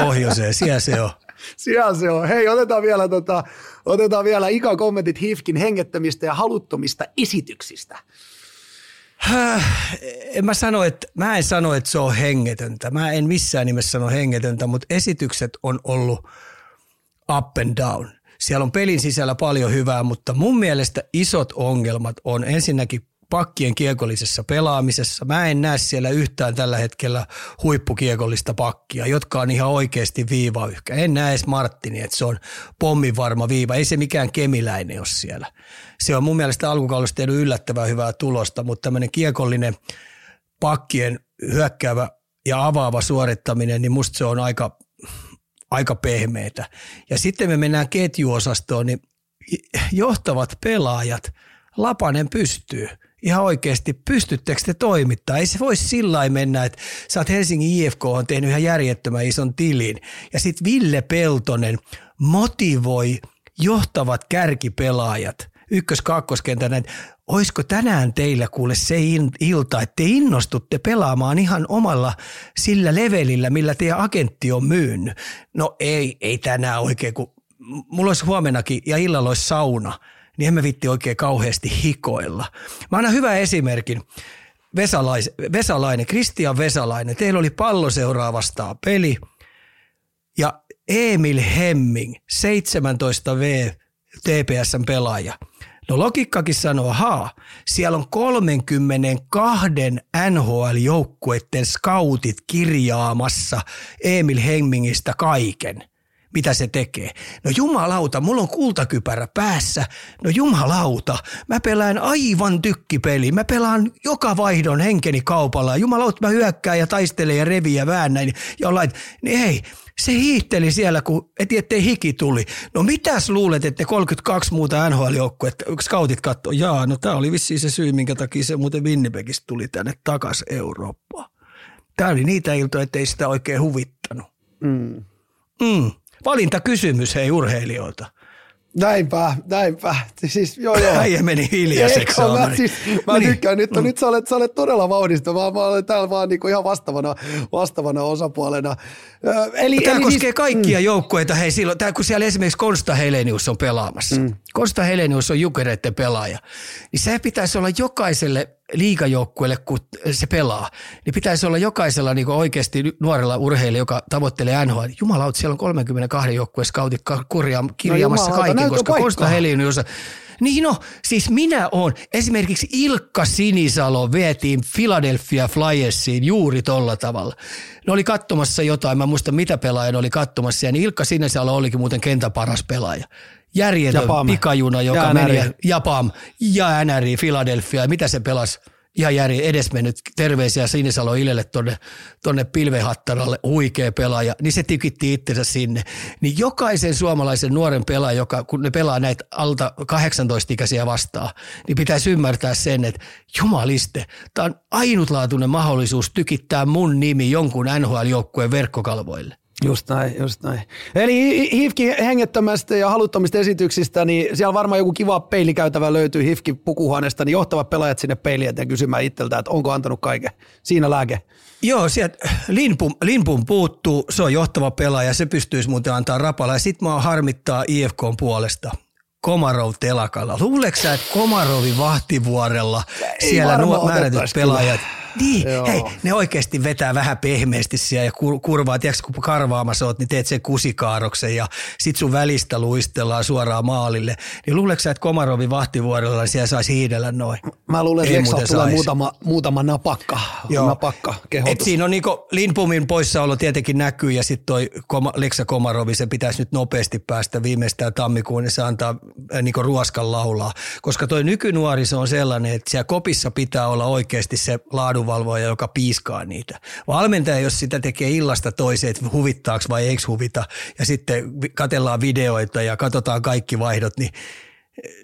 pohjoiseen. Siellä se on. Siellä se on. Hei, otetaan vielä, tota, otetaan vielä Ika kommentit Hifkin hengettämistä ja haluttomista esityksistä. En mä, sano, että, mä en sano, että se on hengetöntä. Mä en missään nimessä sano hengetöntä, mutta esitykset on ollut up and down – siellä on pelin sisällä paljon hyvää, mutta mun mielestä isot ongelmat on ensinnäkin pakkien kiekollisessa pelaamisessa. Mä en näe siellä yhtään tällä hetkellä huippukiekollista pakkia, jotka on ihan oikeasti viivayhkä. En näe edes Martini, että se on pommivarma viiva. Ei se mikään kemiläinen ole siellä. Se on mun mielestä alkukaudesta tehnyt yllättävän hyvää tulosta, mutta tämmöinen kiekollinen pakkien hyökkäävä ja avaava suorittaminen, niin musta se on aika aika pehmeitä. Ja sitten me mennään ketjuosastoon, niin johtavat pelaajat, Lapanen pystyy. Ihan oikeasti, pystyttekö te toimittaa? Ei se voi sillä mennä, että sä oot Helsingin IFK on tehnyt ihan järjettömän ison tilin. Ja sitten Ville Peltonen motivoi johtavat kärkipelaajat – ykkös-kakkoskentän, olisiko tänään teillä kuule se ilta, että te innostutte pelaamaan ihan omalla sillä levelillä, millä teidän agentti on myynyt. No ei, ei tänään oikein, kun mulla olisi huomenakin ja illalla olisi sauna, niin emme vitti oikein kauheasti hikoilla. Mä annan hyvän esimerkin. Vesalais, Vesalainen, Kristian Vesalainen, teillä oli pallo seuraavastaan peli ja Emil Hemming, 17V TPSn pelaaja – No logiikkakin sanoo, haa, siellä on 32 NHL-joukkueiden scoutit kirjaamassa Emil Hemmingistä kaiken. mitä se tekee. No jumalauta, mulla on kultakypärä päässä. No jumalauta, mä pelaan aivan tykkipeli. Mä pelaan joka vaihdon henkeni kaupalla. Jumalauta, mä hyökkään ja taistelen ja reviä väännän ja lait. Niin hei, se hiihteli siellä, kun eti ettei hiki tuli. No mitäs luulet, että 32 muuta NHL-joukkuetta, scoutit katsoo, jaa, no tämä oli vissiin se syy, minkä takia se muuten Winnipegistä tuli tänne takaisin Eurooppaan. Tämä oli niitä iltoja, ettei sitä oikein huvittanut. Mm. Mm. Valintakysymys hei urheilijoilta. Näinpä, näinpä. Siis, joo, joo. Äijä meni hiljaiseksi. Mä, siis, mä meni. tykkään nyt, mm. nyt sä olet, sä olet todella vauhdistava. Mä olen täällä vaan niinku ihan vastavana, vastavana osapuolena. Eli, tämä eli koskee siis, kaikkia mm. joukkueita. Hei, silloin, tää, kun siellä esimerkiksi Konsta Helenius on pelaamassa. Mm. Konsta Helenius on Jukereiden pelaaja. Niin se pitäisi olla jokaiselle liikajoukkueelle, kun se pelaa, niin pitäisi olla jokaisella niin oikeasti nuorella urheilija, joka tavoittelee NHL. Jumalauta, siellä on 32 joukkueen scoutit kurja, kirjaamassa no kaiken, koska Konsta Helenius niin no, siis minä oon. Esimerkiksi Ilkka Sinisalo vietiin Philadelphia Flyersiin juuri tolla tavalla. Ne oli katsomassa jotain, mä muista mitä pelaaja oli katsomassa, ja niin Ilkka Sinisalo olikin muuten kentän paras pelaaja järjetön Japam. pikajuna, joka ja meni. Japam ja NRI Philadelphia. Mitä se pelasi? Ihan järi edesmennyt terveisiä Sinisalo Ilelle tonne, tonne pilvehattaralle, huikea pelaaja, niin se tykitti itsensä sinne. Niin jokaisen suomalaisen nuoren pelaaja, joka, kun ne pelaa näitä alta 18-ikäisiä vastaan, niin pitäisi ymmärtää sen, että jumaliste, tämä on ainutlaatuinen mahdollisuus tykittää mun nimi jonkun NHL-joukkueen verkkokalvoille. Just näin, just näin. Eli Hifki hengettömästä ja haluttomista esityksistä, niin siellä varmaan joku kiva peilikäytävä löytyy Hifki pukuhuoneesta, niin johtavat pelaajat sinne peiliin eteen kysymään itseltä, että onko antanut kaiken. Siinä lääke. Joo, sieltä Linpum, Linpum puuttuu, se on johtava pelaaja, se pystyisi muuten antaa rapalla. Ja sit mä harmittaa IFK puolesta. Komarov telakalla. Luuleeko sä, että Komarovin vahtivuorella Ei siellä nuo määrätyt pelaajat kyllä niin, Joo. hei, ne oikeasti vetää vähän pehmeästi siellä ja kur- kurvaa, tiedätkö, kun karvaamassa oot, niin teet sen kusikaaroksen ja sit sun välistä luistellaan suoraan maalille. Niin luuleeko sä, että Komarovin vahtivuorella niin siellä saisi hiidellä noin? Mä luulen, että tulee muutama, muutama napakka, Joo. napakka kehotus. Et siinä on niinku Lindbomin poissaolo tietenkin näkyy ja sitten toi Koma, Leksa Komarovi, se pitäisi nyt nopeasti päästä viimeistään tammikuun, niin se antaa äh, niinku ruoskan laulaa. Koska toi nykynuoriso on sellainen, että siellä kopissa pitää olla oikeasti se laadun edunvalvoja, joka piiskaa niitä. Valmentaja, jos sitä tekee illasta toiseen, että huvittaako vai eikö huvita, ja sitten katellaan videoita ja katsotaan kaikki vaihdot, niin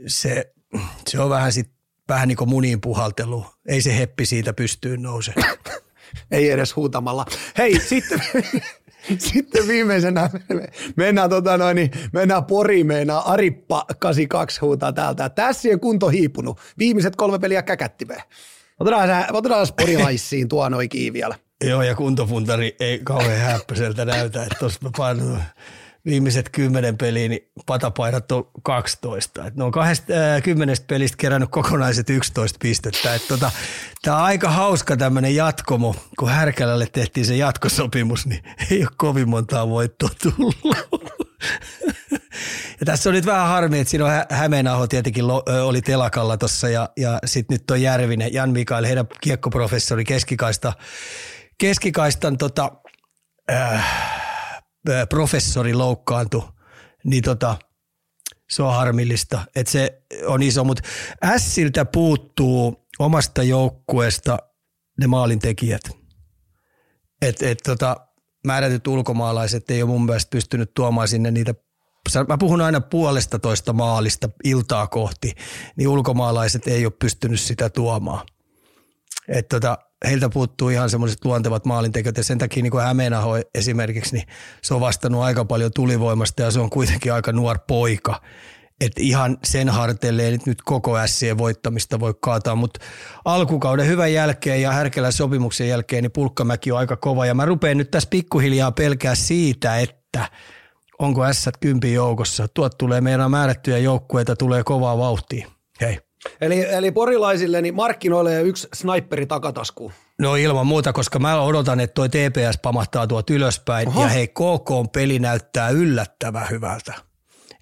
se, se on vähän, sit, vähän niin kuin muniin puhaltelu. Ei se heppi siitä pystyy nousemaan. Ei edes huutamalla. Hei, sitten... Sitten viimeisenä mennään, tota noin, niin mennään Poriin, mennään Arippa 82 huutaa täältä. Tässien kunto hiipunut. Viimeiset kolme peliä käkättiveen. Otetaan, otetaan sporilaissiin tuo noin vielä. Joo, ja kuntofuntari ei kauhean häppöseltä näytä, että tuossa mä painun viimeiset kymmenen peliä, niin patapainot on 12. Et ne on kahdesta, äh, kymmenestä pelistä kerännyt kokonaiset 11 pistettä. tota, Tämä on aika hauska tämmöinen jatkomo. Kun Härkälälle tehtiin se jatkosopimus, niin ei ole kovin montaa voittoa tullut. Ja tässä on nyt vähän harmi, että siinä on Hämeenaho tietenkin oli telakalla tuossa ja, ja sitten nyt on Järvinen, Jan Mikael, heidän kiekkoprofessori keskikaista, keskikaistan tota, äh, professori loukkaantui, niin tota, se on harmillista, että se on iso, mutta Ässiltä puuttuu omasta joukkueesta ne maalintekijät. Et, et tota, määrätyt ulkomaalaiset ei ole mun mielestä pystynyt tuomaan sinne niitä mä puhun aina puolesta toista maalista iltaa kohti, niin ulkomaalaiset ei ole pystynyt sitä tuomaan. Et tota, heiltä puuttuu ihan semmoiset luontevat maalintekijät ja sen takia niin kuin Hämeenaho esimerkiksi, niin se on vastannut aika paljon tulivoimasta ja se on kuitenkin aika nuor poika. Et ihan sen harteille ei nyt koko ässien voittamista voi kaataa, mutta alkukauden hyvän jälkeen ja Härkälän sopimuksen jälkeen niin Pulkkamäki on aika kova ja mä rupean nyt tässä pikkuhiljaa pelkää siitä, että – onko S kympin joukossa. Tuot tulee meidän määrättyjä joukkueita, tulee kovaa vauhtia. Hei. Eli, eli porilaisille niin markkinoille yksi sniperi takatasku. No ilman muuta, koska mä odotan, että toi TPS pamahtaa tuot ylöspäin Oho. ja hei KK peli näyttää yllättävän hyvältä.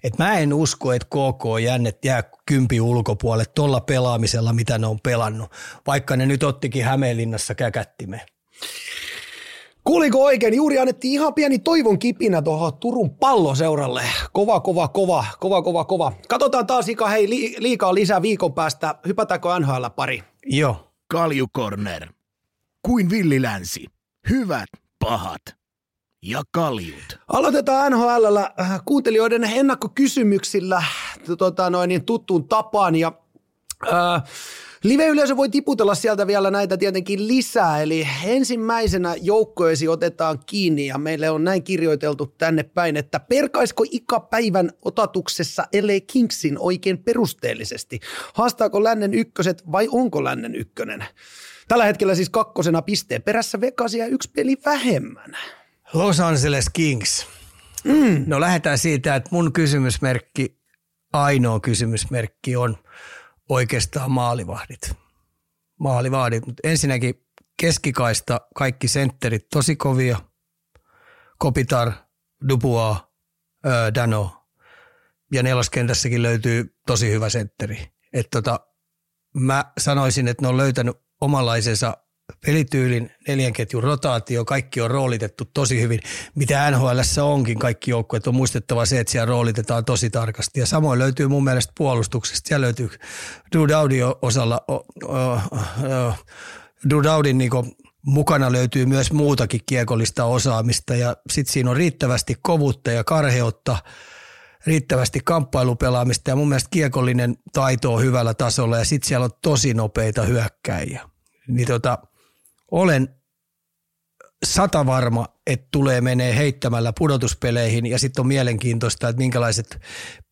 Et mä en usko, että KK jännet jää kympi ulkopuolelle tuolla pelaamisella, mitä ne on pelannut, vaikka ne nyt ottikin Hämeenlinnassa käkättimeen. Kuuliko oikein? Juuri annettiin ihan pieni toivon kipinä tuohon Turun palloseuralle. Kova, kova, kova, kova, kova, kova. Katsotaan taas Ika, hei liikaa lisää viikon päästä. Hypätäänkö NHL pari? Joo. Kaljukorner. Kuin villilänsi. Hyvät, pahat ja kaljut. Aloitetaan NHL äh, kuuntelijoiden ennakkokysymyksillä tota noin, niin tuttuun tapaan. Ja, äh, Live-yleisö voi tiputella sieltä vielä näitä tietenkin lisää, eli ensimmäisenä joukkoesi otetaan kiinni ja meille on näin kirjoiteltu tänne päin, että perkaisko päivän otatuksessa ellei Kingsin oikein perusteellisesti? Haastaako lännen ykköset vai onko lännen ykkönen? Tällä hetkellä siis kakkosena pisteen perässä Vegasia yksi peli vähemmän. Los Angeles Kings. Mm. No lähdetään siitä, että mun kysymysmerkki, ainoa kysymysmerkki on oikeastaan maalivahdit. Maalivahdit, mutta ensinnäkin keskikaista kaikki sentterit tosi kovia. Kopitar, Dubois, Dano ja neloskentässäkin löytyy tosi hyvä sentteri. Et tota, mä sanoisin, että ne on löytänyt omanlaisensa pelityylin, neljän ketjun rotaatio, kaikki on roolitettu tosi hyvin, mitä NHL onkin kaikki joukkueet. On muistettava se, että siellä roolitetaan tosi tarkasti. Ja samoin löytyy mun mielestä puolustuksesta. Siellä löytyy Dudaudin osalla, Dudaudin niin mukana löytyy myös muutakin kiekollista osaamista ja sitten siinä on riittävästi kovuutta ja karheutta, riittävästi kamppailupelaamista ja mun mielestä kiekollinen taito on hyvällä tasolla ja sitten siellä on tosi nopeita hyökkäjiä. Niin tota, olen sata varma, että tulee menee heittämällä pudotuspeleihin ja sitten on mielenkiintoista, että minkälaiset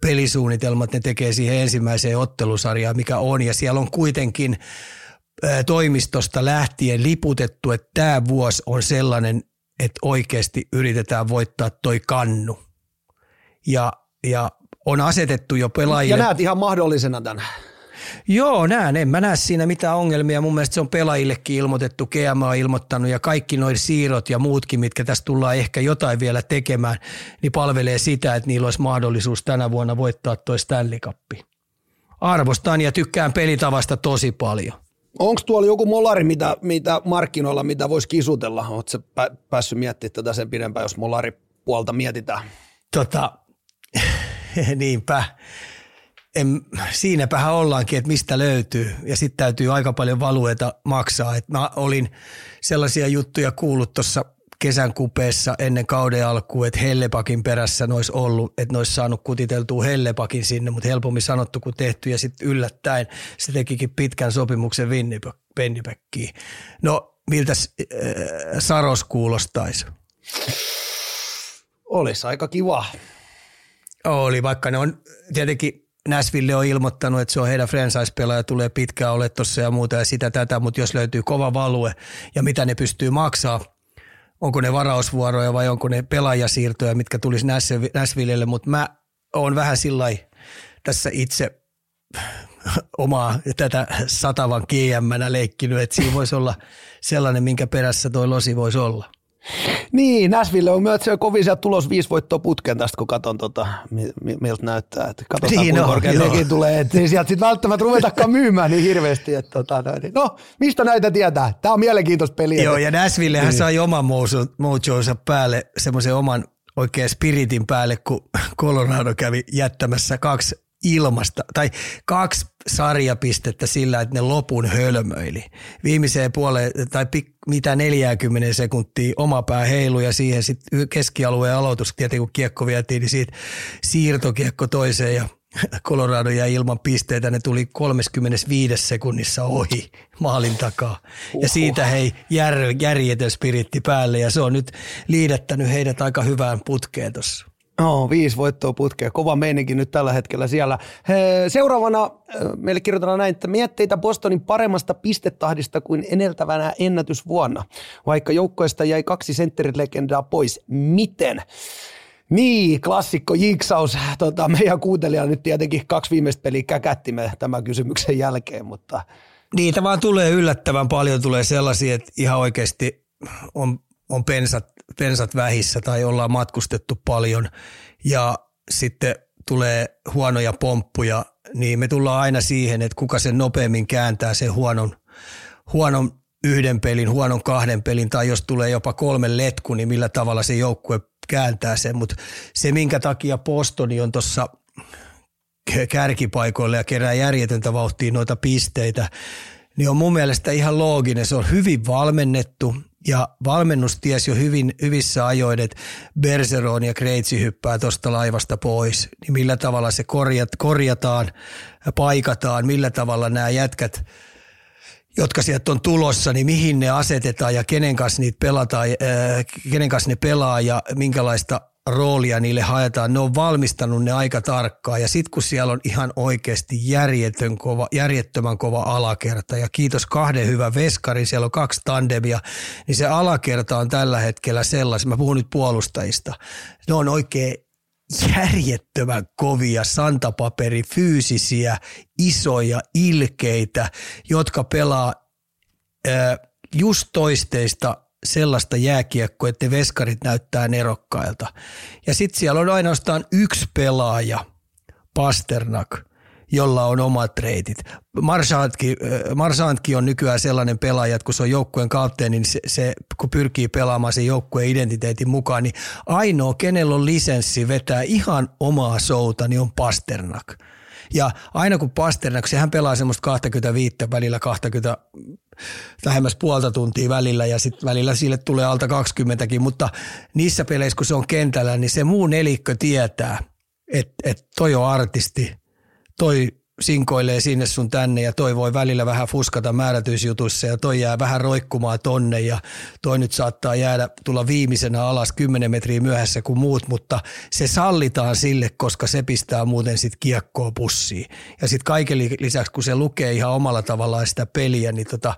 pelisuunnitelmat ne tekee siihen ensimmäiseen ottelusarjaan, mikä on. Ja siellä on kuitenkin toimistosta lähtien liputettu, että tämä vuosi on sellainen, että oikeasti yritetään voittaa toi kannu. Ja, ja on asetettu jo pelaajille. Ja näet ihan mahdollisena tämän. Joo, näen. En mä näe siinä mitään ongelmia. Mun mielestä se on pelaajillekin ilmoitettu, GMA on ilmoittanut ja kaikki noin siirrot ja muutkin, mitkä tästä tullaan ehkä jotain vielä tekemään, niin palvelee sitä, että niillä olisi mahdollisuus tänä vuonna voittaa toi Stanley Cup. Arvostan ja tykkään pelitavasta tosi paljon. Onko tuolla joku molari, mitä, mitä markkinoilla, mitä voisi kisutella? Oletko pä, päässyt miettimään tätä sen pidempään, jos molari puolta mietitään? Tota, niinpä en, siinäpähän ollaankin, että mistä löytyy. Ja sitten täytyy aika paljon valueta maksaa. Et mä olin sellaisia juttuja kuullut tuossa kesän kupeessa ennen kauden alkuun, että Hellepakin perässä ne olisi ollut, että ne olisi saanut kutiteltua Hellepakin sinne, mutta helpommin sanottu kuin tehty. Ja sitten yllättäen se tekikin pitkän sopimuksen Winnipegkiin. No, miltä äh, Saros kuulostaisi? Olisi aika kiva. Oli, vaikka ne on tietenkin Nashville on ilmoittanut, että se on heidän franchise-pelaaja, tulee pitkään ole tuossa ja muuta ja sitä tätä, mutta jos löytyy kova value ja mitä ne pystyy maksaa, onko ne varausvuoroja vai onko ne pelaajasiirtoja, mitkä tulisi Nashvillelle, mutta mä oon vähän sillä tässä itse omaa tätä satavan GM leikkinyt, että siinä voisi olla sellainen, minkä perässä toi losi voisi olla. Niin, Nashville on myös kovin sieltä tulos viisi voittoa putken tästä, kun katson tota, miltä näyttää. Että katsotaan, niin kuinka korkein nekin tulee. Että ei sieltä sitten välttämättä ruvetakaan myymään niin hirveästi. Että, tota, no, mistä näitä tietää? Tämä on mielenkiintoista peliä. Joo, ja Nashville hän niin. sai oman mojonsa päälle, semmoisen oman oikein spiritin päälle, kun Colorado kävi jättämässä kaksi ilmasta, tai kaksi sarjapistettä sillä, että ne lopun hölmöili. Viimeiseen puoleen, tai pik, mitä 40 sekuntia oma pää heilu ja siihen sitten keskialueen aloitus, tietenkin kun kiekko vietiin, niin siitä siirtokiekko toiseen ja Colorado jäi ilman pisteitä, ne tuli 35 sekunnissa ohi maalin takaa. Uhuh. Ja siitä hei jär, järjetön spiritti päälle ja se on nyt liidettänyt heidät aika hyvään putkeen tuossa. No, viisi voittoa putkea. Kova meininki nyt tällä hetkellä siellä. Seuraavana meille kirjoitetaan näin, että mietteitä Bostonin paremmasta pistetahdista kuin edeltävänä ennätysvuonna, vaikka joukkoista jäi kaksi sentterilegendaa pois. Miten? Niin, klassikko jiksaus. Tota, meidän kuuntelija nyt tietenkin kaksi viimeistä peliä käkättimme tämän kysymyksen jälkeen, mutta... Niitä vaan tulee yllättävän paljon, tulee sellaisia, että ihan oikeasti on on pensat, pensat vähissä tai ollaan matkustettu paljon ja sitten tulee huonoja pomppuja, niin me tullaan aina siihen, että kuka sen nopeammin kääntää sen huonon, huonon yhden pelin, huonon kahden pelin tai jos tulee jopa kolme letku, niin millä tavalla se joukkue kääntää sen. Mutta se, minkä takia Postoni on tuossa kärkipaikoille ja kerää järjetöntä vauhtia noita pisteitä, niin on mun mielestä ihan looginen. Se on hyvin valmennettu ja valmennus ties jo hyvin, hyvissä ajoin, että Bergeron ja Kreitsi hyppää tuosta laivasta pois. Niin millä tavalla se korjat, korjataan, paikataan, millä tavalla nämä jätkät – jotka sieltä on tulossa, niin mihin ne asetetaan ja kenen kanssa, niitä pelataan, ää, kenen kanssa ne pelaa ja minkälaista roolia niille haetaan. Ne on valmistanut ne aika tarkkaan. Ja sitten kun siellä on ihan oikeasti järjetön kova, järjettömän kova alakerta ja kiitos kahden hyvän veskarin, siellä on kaksi tandemia, niin se alakerta on tällä hetkellä sellaisen, mä puhun nyt puolustajista, ne on oikein järjettömän kovia santapaperi, fyysisiä, isoja, ilkeitä, jotka pelaa äh, just toisteista sellaista jääkiekkoa, että veskarit näyttää nerokkailta. Ja sitten siellä on ainoastaan yksi pelaaja, Pasternak, jolla on omat reitit. Marsantki, on nykyään sellainen pelaaja, että kun se on joukkueen kapteeni, niin se, se, kun pyrkii pelaamaan sen joukkueen identiteetin mukaan, niin ainoa, kenellä on lisenssi vetää ihan omaa souta, niin on Pasternak. Ja aina kun Pasternak, sehän pelaa semmoista 25 välillä 20 lähemmäs puolta tuntia välillä ja sitten välillä sille tulee alta 20kin, mutta niissä peleissä kun se on kentällä, niin se muu nelikkö tietää, että et toi on artisti, toi sinkoilee sinne sun tänne ja toi voi välillä vähän fuskata määrätyisjutuissa ja toi jää vähän roikkumaan tonne ja toi nyt saattaa jäädä tulla viimeisenä alas 10 metriä myöhässä kuin muut, mutta se sallitaan sille, koska se pistää muuten sit kiekkoa pussiin. Ja sitten kaiken lisäksi, kun se lukee ihan omalla tavallaan sitä peliä, niin tota,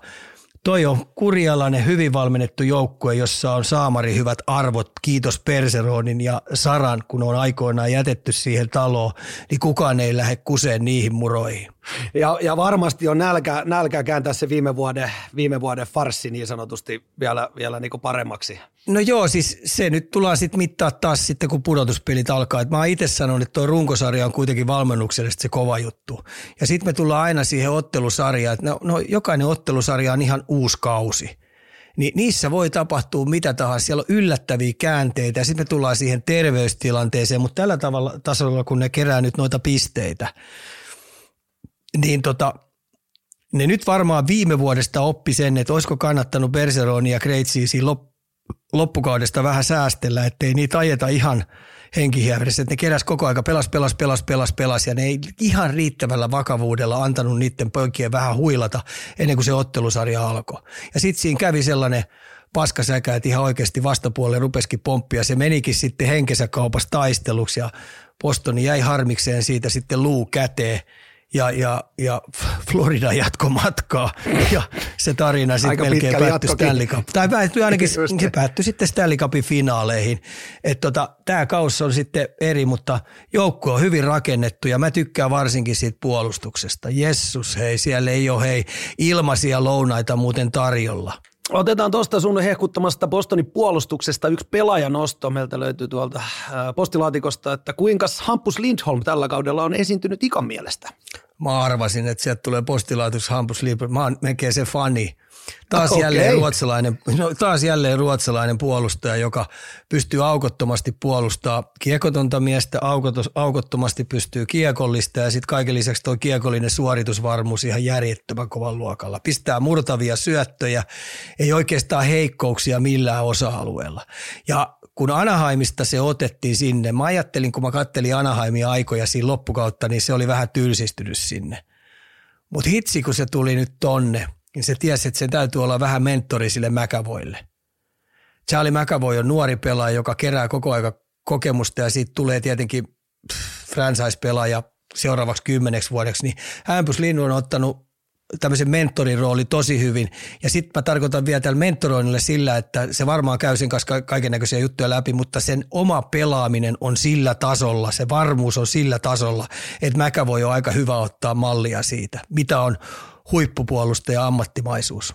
Toi on kurjalainen, hyvin valmennettu joukkue, jossa on saamari hyvät arvot. Kiitos Perseronin ja Saran, kun on aikoinaan jätetty siihen taloon, niin kukaan ei lähde kuseen niihin muroihin. Ja, ja varmasti on nälkä, nälkä kääntää se viime vuoden, viime vuoden farssi niin sanotusti vielä, vielä niin kuin paremmaksi. No joo, siis se nyt tullaan sitten mittaa taas sitten, kun pudotuspelit alkaa. Et mä oon itse sanonut, että tuo runkosarja on kuitenkin valmennuksellisesti se kova juttu. Ja sitten me tullaan aina siihen ottelusarjaan, että no, no jokainen ottelusarja on ihan uusi kausi niin niissä voi tapahtua mitä tahansa. Siellä on yllättäviä käänteitä ja sitten me tullaan siihen terveystilanteeseen, mutta tällä tavalla tasolla, kun ne kerää nyt noita pisteitä, niin tota, ne nyt varmaan viime vuodesta oppi sen, että olisiko kannattanut Bergeronia ja Kreitsiä loppukaudesta vähän säästellä, ettei niitä ajeta ihan henkihäiriössä, että ne keräs koko aika pelas, pelas, pelas, pelas, pelas ja ne ei ihan riittävällä vakavuudella antanut niiden poikien vähän huilata ennen kuin se ottelusarja alkoi. Ja sitten siinä kävi sellainen paskasäkä, että ihan oikeasti vastapuolelle rupesikin pomppia. Se menikin sitten henkensä kaupassa taisteluksi ja Postoni jäi harmikseen siitä sitten luu käteen ja, ja, ja Florida jatko matkaa ja se tarina sitten melkein päättyi Stanley Cup. Tai päättyi ainakin, se päättyi sitten Stanley Cupin finaaleihin. tota, Tämä kaus on sitten eri, mutta joukko on hyvin rakennettu ja mä tykkään varsinkin siitä puolustuksesta. Jessus hei, siellä ei ole hei ilmaisia lounaita muuten tarjolla. Otetaan tuosta sun hehkuttamasta Bostonin puolustuksesta yksi pelaajanosto. Meiltä löytyy tuolta äh, postilaatikosta, että kuinka Hampus Lindholm tällä kaudella on esiintynyt ikan mielestä? Mä arvasin, että sieltä tulee postilaatikosta Hampus Lindholm. Mä oon se fani. Taas, okay. jälleen ruotsalainen, no, taas jälleen ruotsalainen puolustaja, joka pystyy aukottomasti puolustaa kiekotonta miestä, aukotos, aukottomasti pystyy kiekollista ja sitten kaiken lisäksi tuo kiekollinen suoritusvarmuus ihan järjettömän kovan luokalla. Pistää murtavia syöttöjä, ei oikeastaan heikkouksia millään osa-alueella. Ja kun Anaheimista se otettiin sinne, mä ajattelin, kun mä kattelin Anaheimia aikoja siinä loppukautta, niin se oli vähän tylsistynyt sinne. Mutta hitsi, kun se tuli nyt tonne – niin se tiesi, että sen täytyy olla vähän mentori sille Mäkävoille. Charlie McAvoy on nuori pelaaja, joka kerää koko aika kokemusta ja siitä tulee tietenkin franchise-pelaaja seuraavaksi kymmeneksi vuodeksi, niin Hampus Linnu on ottanut tämmöisen mentorin rooli tosi hyvin. Ja sitten mä tarkoitan vielä tällä mentoroinnille sillä, että se varmaan käy sen kanssa kaiken näköisiä juttuja läpi, mutta sen oma pelaaminen on sillä tasolla, se varmuus on sillä tasolla, että mäkä voi olla aika hyvä ottaa mallia siitä, mitä on huippupuolustaja ammattimaisuus.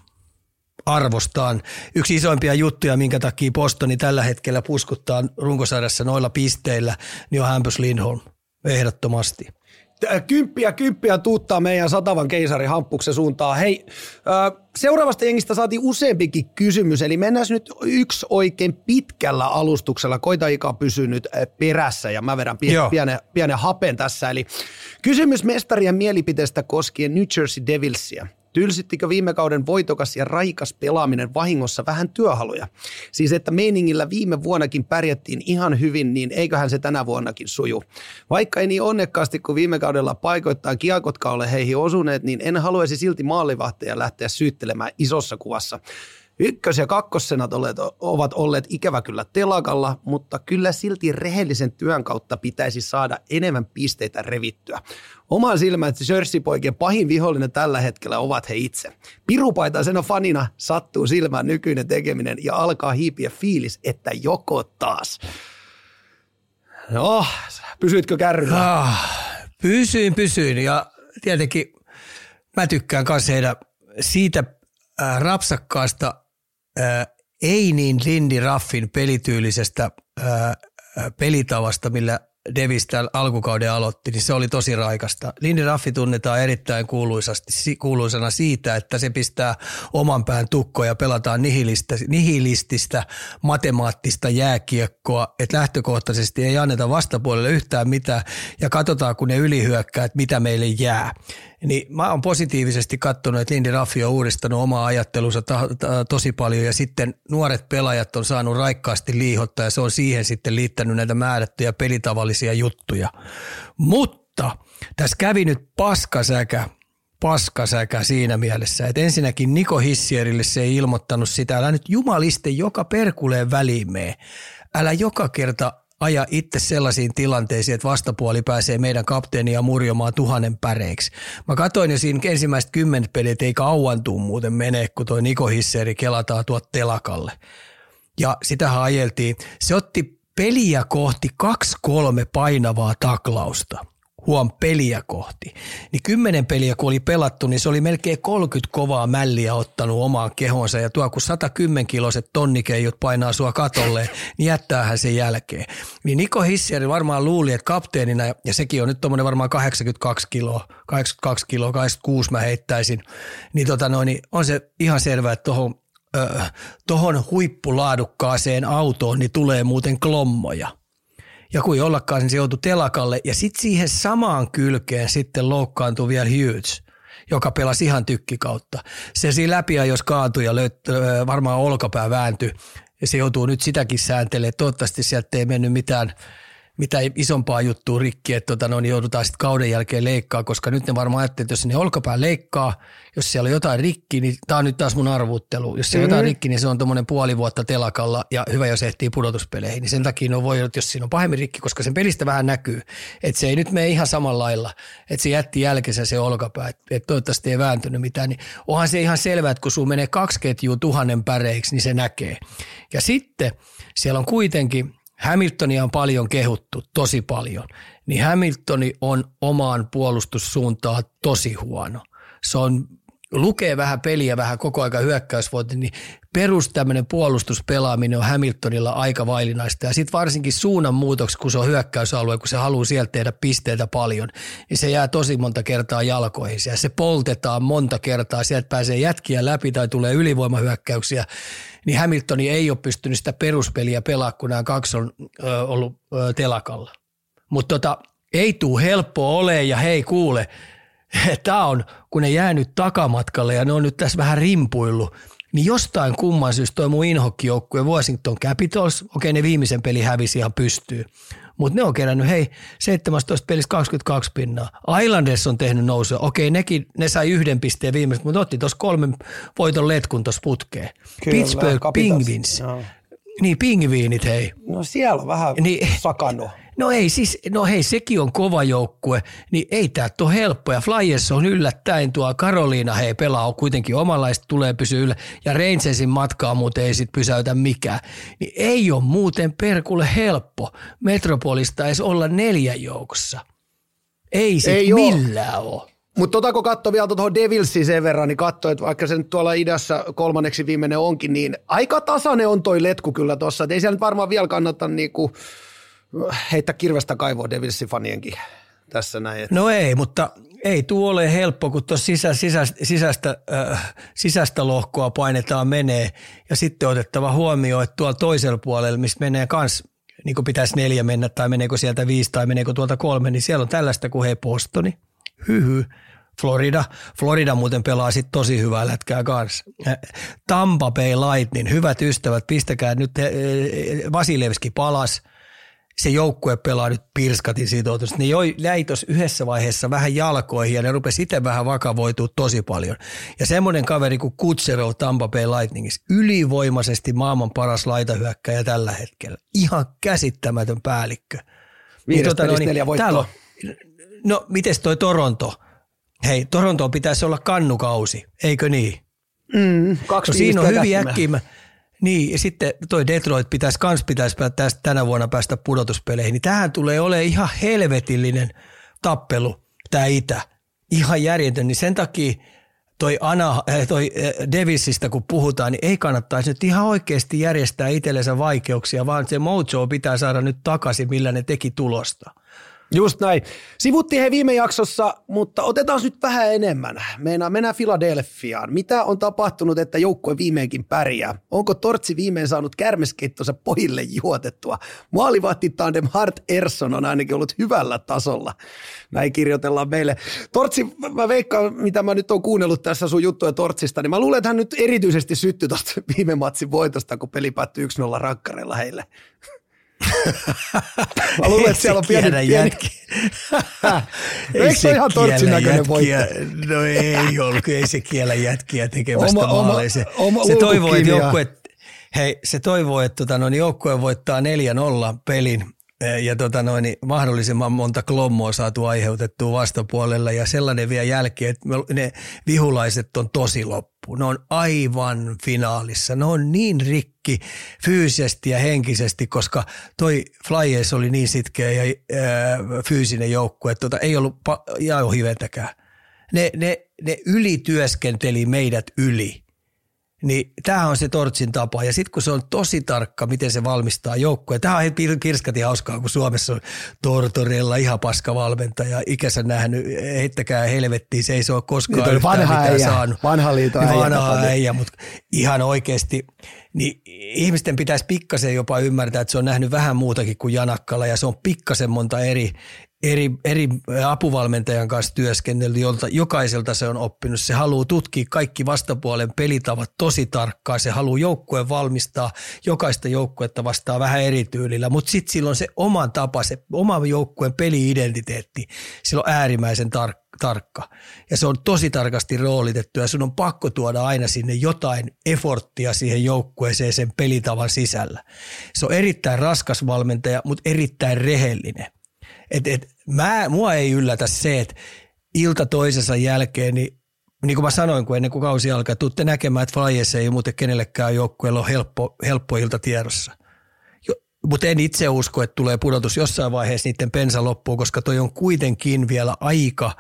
Arvostaan. Yksi isoimpia juttuja, minkä takia Postoni tällä hetkellä puskuttaa runkosarjassa noilla pisteillä, niin on Hampus Lindholm. Ehdottomasti. Kymppiä, kymppiä tuuttaa meidän satavan keisari Hamppuksen suuntaan. Hei, seuraavasta jengistä saatiin useampikin kysymys, eli mennään nyt yksi oikein pitkällä alustuksella. Koita Ika pysyy nyt perässä ja mä vedän pien, pienen, pienen hapen tässä. Eli kysymys mestarien mielipiteestä koskien New Jersey Devilsia. Tylsittikö viime kauden voitokas ja raikas pelaaminen vahingossa vähän työhaluja? Siis että meiningillä viime vuonnakin pärjättiin ihan hyvin, niin eiköhän se tänä vuonnakin suju. Vaikka ei niin onnekkaasti kuin viime kaudella paikoittain kiakotka ole heihin osuneet, niin en haluaisi silti maalivahteja lähteä syyttelemään isossa kuvassa. Ykkös- ja kakkossenat ovat olleet ikävä kyllä telakalla, mutta kyllä silti rehellisen työn kautta pitäisi saada enemmän pisteitä revittyä. Oman silmän, että Jersey-poikien pahin vihollinen tällä hetkellä ovat he itse. Pirupaitaisena fanina sattuu silmään nykyinen tekeminen ja alkaa hiipiä fiilis, että joko taas. No, pysyitkö kärryllä? Ah, pysyin, pysyin ja tietenkin mä tykkään kanssa siitä äh, rapsakkaasta äh, ei niin Lindy Raffin pelityylisestä äh, pelitavasta, millä Davis täällä alkukauden aloitti, niin se oli tosi raikasta. Lindy Raffi tunnetaan erittäin kuuluisasti, kuuluisana siitä, että se pistää oman pään tukkoja ja pelataan nihilistä, nihilististä matemaattista jääkiekkoa, että lähtökohtaisesti ei anneta vastapuolelle yhtään mitään ja katsotaan, kun ne ylihyökkää, että mitä meille jää. Niin mä oon positiivisesti katsonut, että Lindy Raffi on uudistanut omaa ajattelunsa ta- ta- tosi paljon ja sitten nuoret pelaajat on saanut raikkaasti liihottaa ja se on siihen sitten liittänyt näitä määrättyjä pelitavallisia juttuja. Mutta tässä kävi nyt paskasäkä paskasäkä siinä mielessä, että ensinnäkin Niko Hissierille se ei ilmoittanut sitä, älä nyt jumaliste joka perkuleen väliin mee. Älä joka kerta aja itse sellaisiin tilanteisiin, että vastapuoli pääsee meidän kapteenia murjomaan tuhannen päreiksi. Mä katsoin jo siinä ensimmäiset kymmenet pelit, ei kauan tuu muuten mene, kun toi Niko Hisseri kelataan tuot telakalle. Ja sitä ajeltiin. Se otti peliä kohti kaksi kolme painavaa taklausta – huom peliä kohti. Niin kymmenen peliä kun oli pelattu, niin se oli melkein 30 kovaa mälliä ottanut omaan kehonsa. Ja tuo kun 110 kiloset tonnikeijut painaa sua katolle, niin jättäähän sen jälkeen. Niin Niko Hissieri varmaan luuli, että kapteenina, ja sekin on nyt tuommoinen varmaan 82 kiloa, 82 kiloa, 86 mä heittäisin, niin, tota noin, niin on se ihan selvää, että tuohon tohon huippulaadukkaaseen autoon niin tulee muuten klommoja – ja ei ollakaan, niin se joutui telakalle. Ja sitten siihen samaan kylkeen sitten loukkaantui vielä Hughes, joka pelasi ihan tykkikautta. Se siinä läpi jos kaatui ja löt, varmaan olkapää vääntyi. Ja se joutuu nyt sitäkin sääntelemään. Toivottavasti sieltä ei mennyt mitään – mitä isompaa juttua rikki, että tota, no, niin joudutaan sitten kauden jälkeen leikkaa, koska nyt ne varmaan ajattelee, että jos ne olkapää leikkaa, jos siellä on jotain rikki, niin tämä on nyt taas mun arvuttelu. Jos siellä mm-hmm. on jotain mhm. rikki, niin se on tuommoinen puoli vuotta telakalla ja hyvä, jos ehtii pudotuspeleihin. Niin sen takia no voi jos siinä on pahemmin rikki, koska sen pelistä vähän näkyy, että se ei nyt mene ihan samalla lailla, että se jätti jälkensä se olkapää, että, että toivottavasti ei vääntynyt mitään. Niin onhan se ihan selvää, että kun sun menee kaksi ketjua tuhannen päreiksi, niin se näkee. Ja sitten siellä on kuitenkin – Hamiltonia on paljon kehuttu, tosi paljon, niin Hamiltoni on omaan puolustussuuntaan tosi huono. Se on lukee vähän peliä, vähän koko aika hyökkäysvuotta, niin perus tämmöinen puolustuspelaaminen on Hamiltonilla aika vaillinaista. Ja sitten varsinkin suunnanmuutoksi, kun se on hyökkäysalue, kun se haluaa sieltä tehdä pisteitä paljon, niin se jää tosi monta kertaa jalkoihin. Ja se poltetaan monta kertaa, sieltä pääsee jätkiä läpi tai tulee ylivoimahyökkäyksiä niin Hamilton ei ole pystynyt sitä peruspeliä pelaa, kun nämä kaksi on ö, ollut ö, telakalla. Mutta tota, ei tuu helppoa ole ja hei kuule, tämä on, kun ne jäänyt takamatkalle ja ne on nyt tässä vähän rimpuillut, niin jostain kumman syystä toi mun inhokkijoukkue Washington Capitals, okei ne viimeisen peli hävisi ihan pystyy, mutta ne on kerännyt, hei, 17 pelissä 22 pinnaa. Islanders on tehnyt nousua. Okei, nekin, ne sai yhden pisteen viimeistä, mutta otti tuossa kolmen voiton letkun tuossa putkeen. Kyllä, Pittsburgh Penguins. No. Niin, pingviinit, hei. No siellä on vähän niin, sakannut. No ei siis, no hei sekin on kova joukkue, niin ei tämä ole helppo. Ja Flyers on yllättäen tuo Karoliina, hei pelaa on kuitenkin omanlaista, tulee pysyä yllä. Ja Rangersin matkaa muuten ei sit pysäytä mikään. Niin ei ole muuten perkulle helppo Metropolista edes olla neljä joukossa. Ei sit ei millään ole. Mutta tota kun katsoi vielä tuohon Devilsiin sen verran, niin katsoi, että vaikka se nyt tuolla idässä kolmanneksi viimeinen onkin, niin aika tasainen on toi letku kyllä tuossa. Ei siellä nyt varmaan vielä kannata niinku heittää kirvestä kaivoa Devilsin fanienkin tässä näin. No ei, mutta ei tuo ole helppo, kun tuossa sisä, sisä, sisäistä, äh, sisäistä lohkoa painetaan menee ja sitten otettava huomioon, että tuolla toisella puolella, missä menee kans niin kuin pitäisi neljä mennä tai meneekö sieltä viisi tai meneekö tuolta kolme, niin siellä on tällaista kuin hei Postoni, hyhy, Florida. Florida muuten pelaa sitten tosi hyvää lätkää kanssa. Tampa Bay Lightning, hyvät ystävät, pistäkää nyt Vasilevski palas – se joukkue pelaa nyt pirskatin sitoutusta. Ne joi, jäi tuossa yhdessä vaiheessa vähän jalkoihin ja ne rupesi itse vähän vakavoitua tosi paljon. Ja semmoinen kaveri kuin Kutserov Tampa Bay Lightningissa, ylivoimaisesti maailman paras laitahyökkäjä tällä hetkellä. Ihan käsittämätön päällikkö. Viides niin, tota, no, niin, voittoa. On, no, mites toi Toronto? Hei, Torontoon pitäisi olla kannukausi, eikö niin? Mm, kaksi no, siinä on hyvin äkkiä. Niin, ja sitten toi Detroit pitäisi, kans pitäisi tästä tänä vuonna päästä pudotuspeleihin, niin tähän tulee olemaan ihan helvetillinen tappelu, tämä itä. Ihan järjetön, niin sen takia toi, Ana, äh, toi äh, Davisista kun puhutaan, niin ei kannattaisi nyt ihan oikeasti järjestää itsellensä vaikeuksia, vaan se mojo pitää saada nyt takaisin, millä ne teki tulosta. Just näin. Sivuttiin he viime jaksossa, mutta otetaan nyt vähän enemmän. Meinaa mennään Filadelfiaan. Mitä on tapahtunut, että joukkue viimeinkin pärjää? Onko Tortsi viimein saanut kärmeskettonsa pojille juotettua? Maalivahti tandem Hart Erson on ainakin ollut hyvällä tasolla. Näin kirjoitellaan meille. Tortsi, mä veikkaan, mitä mä nyt oon kuunnellut tässä sun juttuja Tortsista, niin mä luulen, että hän nyt erityisesti syttyi tuosta viime matsin voitosta, kun peli päättyi 1-0 rakkareilla heille. Mä luulen, että siellä on pieni, pieni. Jätki. Eikö se ihan tortsin näköinen voitto? No ei ollut, ei se kiellä jätkiä tekemästä oma, maaleja. Se, oma se toivoo, että joukkue, hei, se toivoo, että tota, no, joukkue voittaa 4-0 pelin ja tota noin, niin mahdollisimman monta klommoa saatu aiheutettua vastapuolella ja sellainen vielä jälkeen, että ne vihulaiset on tosi loppu. Ne on aivan finaalissa. Ne on niin rikki fyysisesti ja henkisesti, koska toi Flyers oli niin sitkeä ja ää, fyysinen joukkue, että tota, ei ollut pa- jauhivetäkään. Ne, ne, ne ylityöskenteli meidät yli niin tämä on se Tortsin tapa. Ja sitten kun se on tosi tarkka, miten se valmistaa joukkoja. Tämä on kirskati hauskaa, kun Suomessa on Tortorella ihan paska valmentaja. Ikänsä nähnyt, heittäkää helvettiin, se ei se ole koskaan niin vanha äijä, saanut. Vanha liito äijä. Vanha äijä, mutta ihan oikeasti. Niin ihmisten pitäisi pikkasen jopa ymmärtää, että se on nähnyt vähän muutakin kuin Janakkala ja se on pikkasen monta eri, eri, eri apuvalmentajan kanssa työskennellyt, jolta jokaiselta se on oppinut. Se haluaa tutkia kaikki vastapuolen pelitavat tosi tarkkaan. Se haluaa joukkueen valmistaa jokaista joukkuetta vastaan vähän eri tyylillä, mutta sitten sillä on se oman tapa, se oma joukkueen peli-identiteetti. Sillä on äärimmäisen tar- tarkka. Ja se on tosi tarkasti roolitettu ja sun on pakko tuoda aina sinne jotain eforttia siihen joukkueeseen sen pelitavan sisällä. Se on erittäin raskas valmentaja, mutta erittäin rehellinen. Et, et, mä, mua ei yllätä se, että ilta toisensa jälkeen, niin, niin kuin mä sanoin, kun ennen kuin kausi alkaa, tuutte näkemään, että Flyers ei muuten kenellekään joukkueella ole helppo, helppo ilta tiedossa. Mutta en itse usko, että tulee pudotus jossain vaiheessa niiden pensa loppuu, koska toi on kuitenkin vielä aika,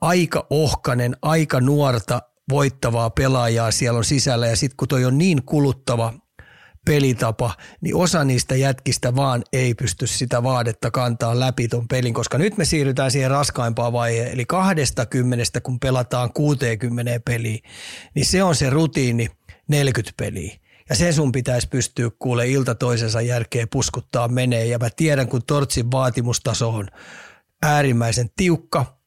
aika ohkanen, aika nuorta voittavaa pelaajaa siellä on sisällä. Ja sitten kun toi on niin kuluttava pelitapa, niin osa niistä jätkistä vaan ei pysty sitä vaadetta kantaa läpi ton pelin, koska nyt me siirrytään siihen raskaimpaan vaiheen, eli 20 kun pelataan 60 peliä, niin se on se rutiini 40 peliä. Ja se sun pitäisi pystyä kuule ilta toisensa jälkeen puskuttaa menee. Ja mä tiedän, kun Tortsin vaatimustaso on äärimmäisen tiukka,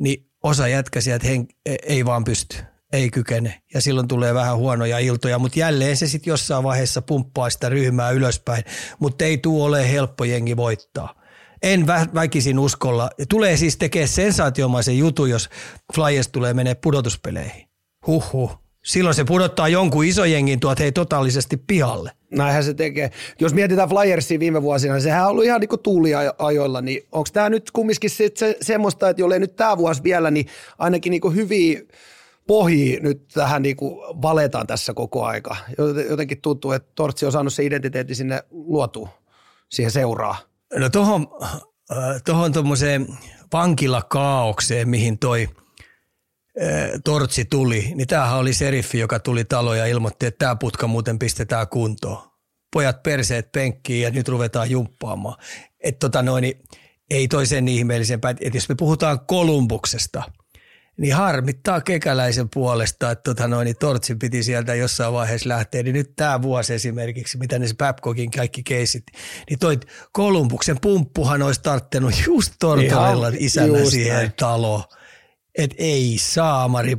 niin osa jätkä sieltä hen- e- ei vaan pysty ei kykene ja silloin tulee vähän huonoja iltoja, mutta jälleen se sitten jossain vaiheessa pumppaa sitä ryhmää ylöspäin, mutta ei tule ole helppo jengi voittaa. En vä- väkisin uskolla. Tulee siis tekemään sensaatiomaisen jutun, jos Flyers tulee menee pudotuspeleihin. Huhhuh. Silloin se pudottaa jonkun jengin tuot hei totaalisesti pihalle. Näinhän se tekee. Jos mietitään Flyersia viime vuosina, niin sehän on ollut ihan niin tuuliajoilla, niin onko tämä nyt kumminkin se, se, semmoista, että jollei nyt tämä vuosi vielä, niin ainakin niin hyviä pohjii nyt tähän niin kuin valetaan tässä koko aika. Jotenkin tuntuu, että Tortsi on saanut se identiteetti sinne luotu siihen seuraa. No tuohon äh, tohon tuommoiseen vankilakaaukseen, mihin toi äh, Tortsi tuli, niin tämähän oli seriffi, joka tuli taloon ja ilmoitti, että tämä putka muuten pistetään kuntoon. Pojat perseet penkkiin ja nyt ruvetaan jumppaamaan. Että tota noin, niin ei toisen ihmeellisempää. Että jos me puhutaan Kolumbuksesta, niin harmittaa kekäläisen puolesta, että tota noin, niin Tortsin piti sieltä jossain vaiheessa lähteä. Niin nyt tämä vuosi esimerkiksi, mitä ne se Babcockin kaikki keisit, niin toi Kolumbuksen pumppuhan olisi tarttunut just Tortorella isänä siihen näin. taloon että ei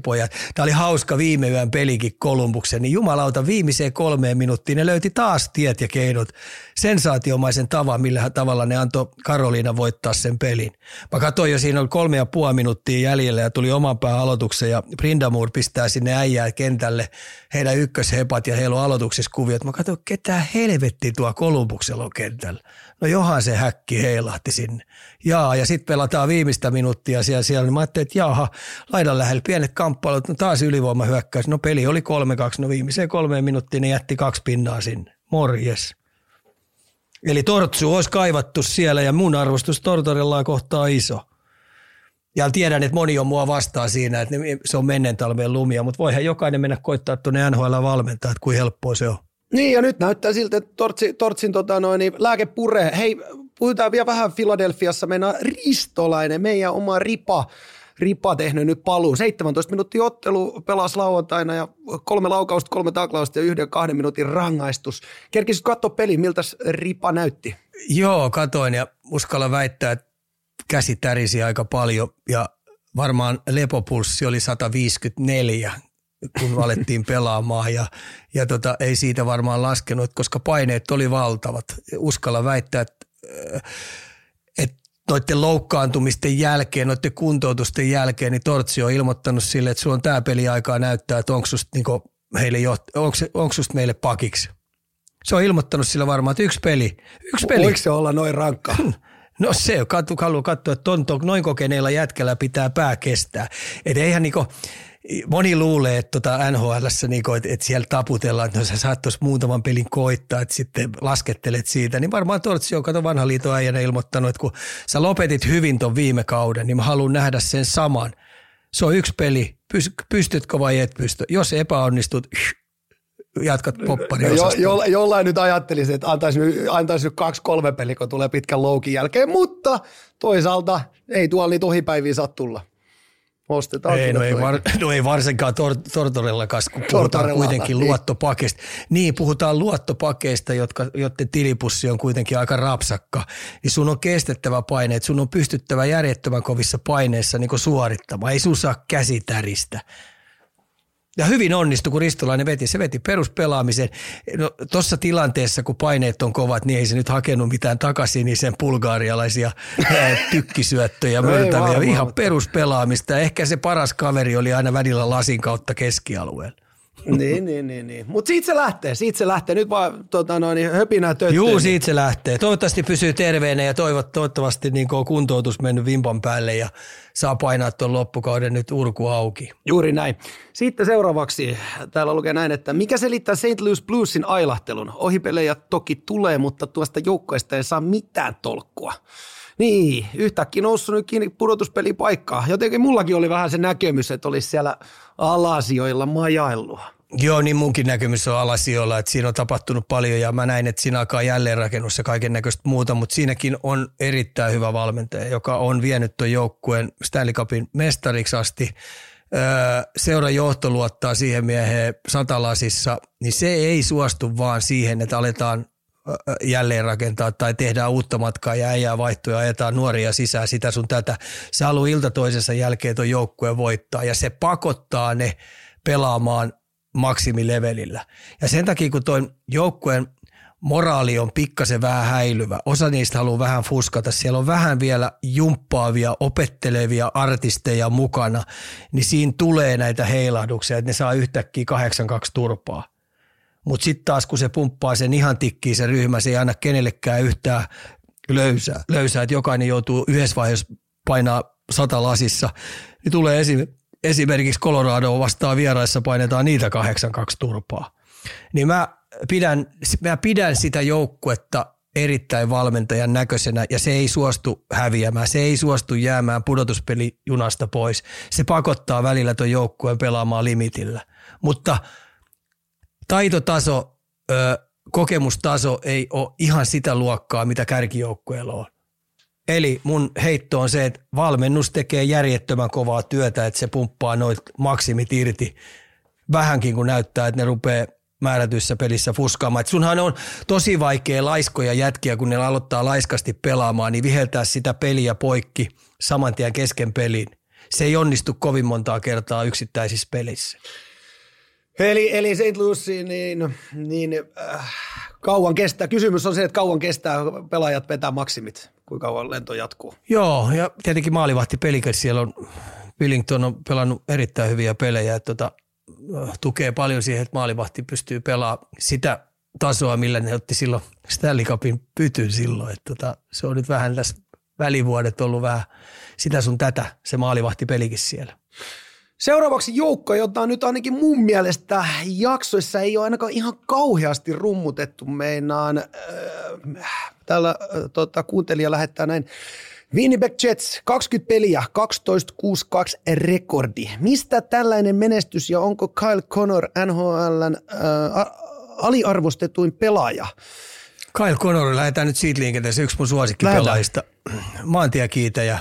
pojat. Tämä oli hauska viime yön pelikin Kolumbuksen, niin jumalauta viimeiseen kolmeen minuuttiin ne löyti taas tiet ja keinot, sensaatiomaisen tavan, millä tavalla ne antoi Karoliina voittaa sen pelin. Mä katsoin jo, siinä oli kolme ja puoli minuuttia jäljellä ja tuli oman pään aloituksen ja Brindamur pistää sinne äijää kentälle heidän ykköshepat ja heillä on aloituksessa kuviot. Mä katsoin, ketä helvetti tuo Kolumbuksella on kentällä. No johan se häkki heilahti sinne. Jaa, ja sitten pelataan viimeistä minuuttia siellä, siellä. Niin mä ajattelin, että jaha, laidan lähellä pienet kamppailut, no taas ylivoima hyökkäys. No peli oli 3-2, no viimeiseen kolmeen minuuttiin ne jätti kaksi pinnaa sinne. Morjes. Eli Tortsu olisi kaivattu siellä ja mun arvostus Tortorella kohtaa iso. Ja tiedän, että moni on mua vastaan siinä, että se on menneen talven lumia, mutta voihan jokainen mennä koittaa tuonne NHL valmentaa, että kuin helppoa se on. Niin ja nyt näyttää siltä, että Tortsi, Tortsin tota noin, niin lääke puree. Hei, puhutaan vielä vähän Filadelfiassa. Meidän Ristolainen, meidän oma Ripa, Ripa tehnyt nyt paluu. 17 minuuttia ottelu pelasi lauantaina ja kolme laukausta, kolme taklausta ja yhden kahden minuutin rangaistus. Kerkisit katsoa peli, miltä Ripa näytti? Joo, katoin ja uskalla väittää, että käsi tärisi aika paljon ja varmaan lepopulssi oli 154 kun alettiin pelaamaan ja, ja tota, ei siitä varmaan laskenut, koska paineet oli valtavat. Uskalla väittää, että, että noiden loukkaantumisten jälkeen, noiden kuntoutusten jälkeen, niin Tortsi on ilmoittanut sille, että sulla on tämä peli aikaa näyttää, että onko susta, niin heille onko, onko susta meille pakiksi. Se on ilmoittanut sillä varmaan, että yksi peli. Yksi peli. Voiko se olla noin rankka? No se, haluaa katsoa, että ton, noin kokeneilla jätkällä pitää pää kestää. Että eihän niinku, moni luulee, että tota NHL, niin että, että siellä taputellaan, että no sä saat tuossa muutaman pelin koittaa, että sitten laskettelet siitä, niin varmaan Tortsi on kato vanha liiton äijänä ilmoittanut, että kun sä lopetit hyvin ton viime kauden, niin mä haluan nähdä sen saman. Se on yksi peli, pystytkö vai et pysty. Jos epäonnistut, jatkat poppari jo, jo, Jollain nyt ajattelisin, että antaisi, antaisi nyt kaksi-kolme peliä, kun tulee pitkän loukin jälkeen, mutta toisaalta ei tuolla niitä ohipäiviä saa tulla. Ostetaan ei, no ei, var, no ei varsinkaan tor, Tortorellakaan, kun puhutaan kuitenkin niin. luottopakeista. Niin, puhutaan luottopakeista, jotka, joiden tilipussi on kuitenkin aika rapsakka. Niin sun on kestettävä paine, että sun on pystyttävä järjettömän kovissa paineissa niin suorittamaan. Ei sun saa käsitäristä. Ja hyvin onnistui, kun Ristolainen veti. Se veti peruspelaamisen. No, Tuossa tilanteessa, kun paineet on kovat, niin ei se nyt hakenut mitään takaisin, niin sen bulgaarialaisia tykkisyöttöjä möltäviä. Ihan peruspelaamista. Ehkä se paras kaveri oli aina välillä lasin kautta keskialueella niin, niin, niin, niin. Mutta siitä se lähtee, siitä se lähtee. Nyt vaan tota, noin, höpinää töttöön. Juu, siitä se lähtee. Toivottavasti pysyy terveenä ja toivot, toivottavasti niin on kuntoutus mennyt vimpan päälle ja saa painaa tuon loppukauden nyt urku auki. Juuri näin. Sitten seuraavaksi täällä lukee näin, että mikä selittää St. Louis Bluesin ailahtelun? Ohipelejä toki tulee, mutta tuosta joukkoista ei saa mitään tolkkua. Niin, yhtäkkiä noussut nyt kiinni pudotuspelipaikkaa. Jotenkin mullakin oli vähän se näkemys, että olisi siellä alasijoilla majailua. Joo, niin munkin näkemys on alasijoilla, että siinä on tapahtunut paljon ja mä näin, että siinä alkaa jälleenrakennus ja kaiken näköistä muuta, mutta siinäkin on erittäin hyvä valmentaja, joka on vienyt tuon joukkueen Stanley Cupin mestariksi asti. Seuran johto luottaa siihen mieheen satalasissa, niin se ei suostu vaan siihen, että aletaan jälleen rakentaa tai tehdään uutta matkaa ja äijää vaihtoja, ajetaan nuoria sisään sitä sun tätä. Se haluaa ilta toisensa jälkeen tuon joukkueen voittaa ja se pakottaa ne pelaamaan maksimilevelillä. Ja sen takia, kun tuon joukkueen moraali on pikkasen vähän häilyvä, osa niistä haluaa vähän fuskata, siellä on vähän vielä jumppaavia, opettelevia artisteja mukana, niin siinä tulee näitä heilahduksia, että ne saa yhtäkkiä 8-2 turpaa. Mutta sitten taas kun se pumppaa sen ihan tikkiin se ryhmä, se ei anna kenellekään yhtään löysää, löysää että jokainen joutuu yhdessä vaiheessa painaa sata lasissa, niin tulee esim, esimerkiksi Colorado vastaan vieraissa painetaan niitä 8-2 turpaa. Niin mä pidän, mä pidän sitä joukkuetta erittäin valmentajan näköisenä ja se ei suostu häviämään, se ei suostu jäämään pudotuspelijunasta pois. Se pakottaa välillä tuon joukkueen pelaamaan limitillä. Mutta – taitotaso, ö, kokemustaso ei ole ihan sitä luokkaa, mitä kärkijoukkueella on. Eli mun heitto on se, että valmennus tekee järjettömän kovaa työtä, että se pumppaa noit maksimit irti vähänkin, kun näyttää, että ne rupeaa määrätyissä pelissä fuskaamaan. Et sunhan on tosi vaikea laiskoja jätkiä, kun ne aloittaa laiskasti pelaamaan, niin viheltää sitä peliä poikki saman tien kesken pelin. Se ei onnistu kovin montaa kertaa yksittäisissä pelissä. Eli, eli St. Louis, niin, niin äh, kauan kestää. Kysymys on se, että kauan kestää pelaajat vetää maksimit, kuinka kauan lento jatkuu. Joo, ja tietenkin maalivahti pelikäs siellä on, Billington on pelannut erittäin hyviä pelejä, että tota, tukee paljon siihen, että maalivahti pystyy pelaamaan sitä tasoa, millä ne otti silloin Stanley Cupin pytyn silloin. Että tota, se on nyt vähän tässä välivuodet ollut vähän sitä sun tätä, se maalivahti pelikin siellä. Seuraavaksi joukko, jota nyt ainakin mun mielestä jaksoissa ei ole ainakaan ihan kauheasti rummutettu. Meinaan, äh, täällä äh, tota, kuuntelija lähettää näin. Winnipeg Jets, 20 peliä, 12-6-2 rekordi. Mistä tällainen menestys ja onko Kyle Connor NHLn äh, aliarvostetuin pelaaja? Kyle Connor, lähdetään nyt siitä liikenteeseen, yksi mun suosikkipelaajista. Maantiekiitäjä,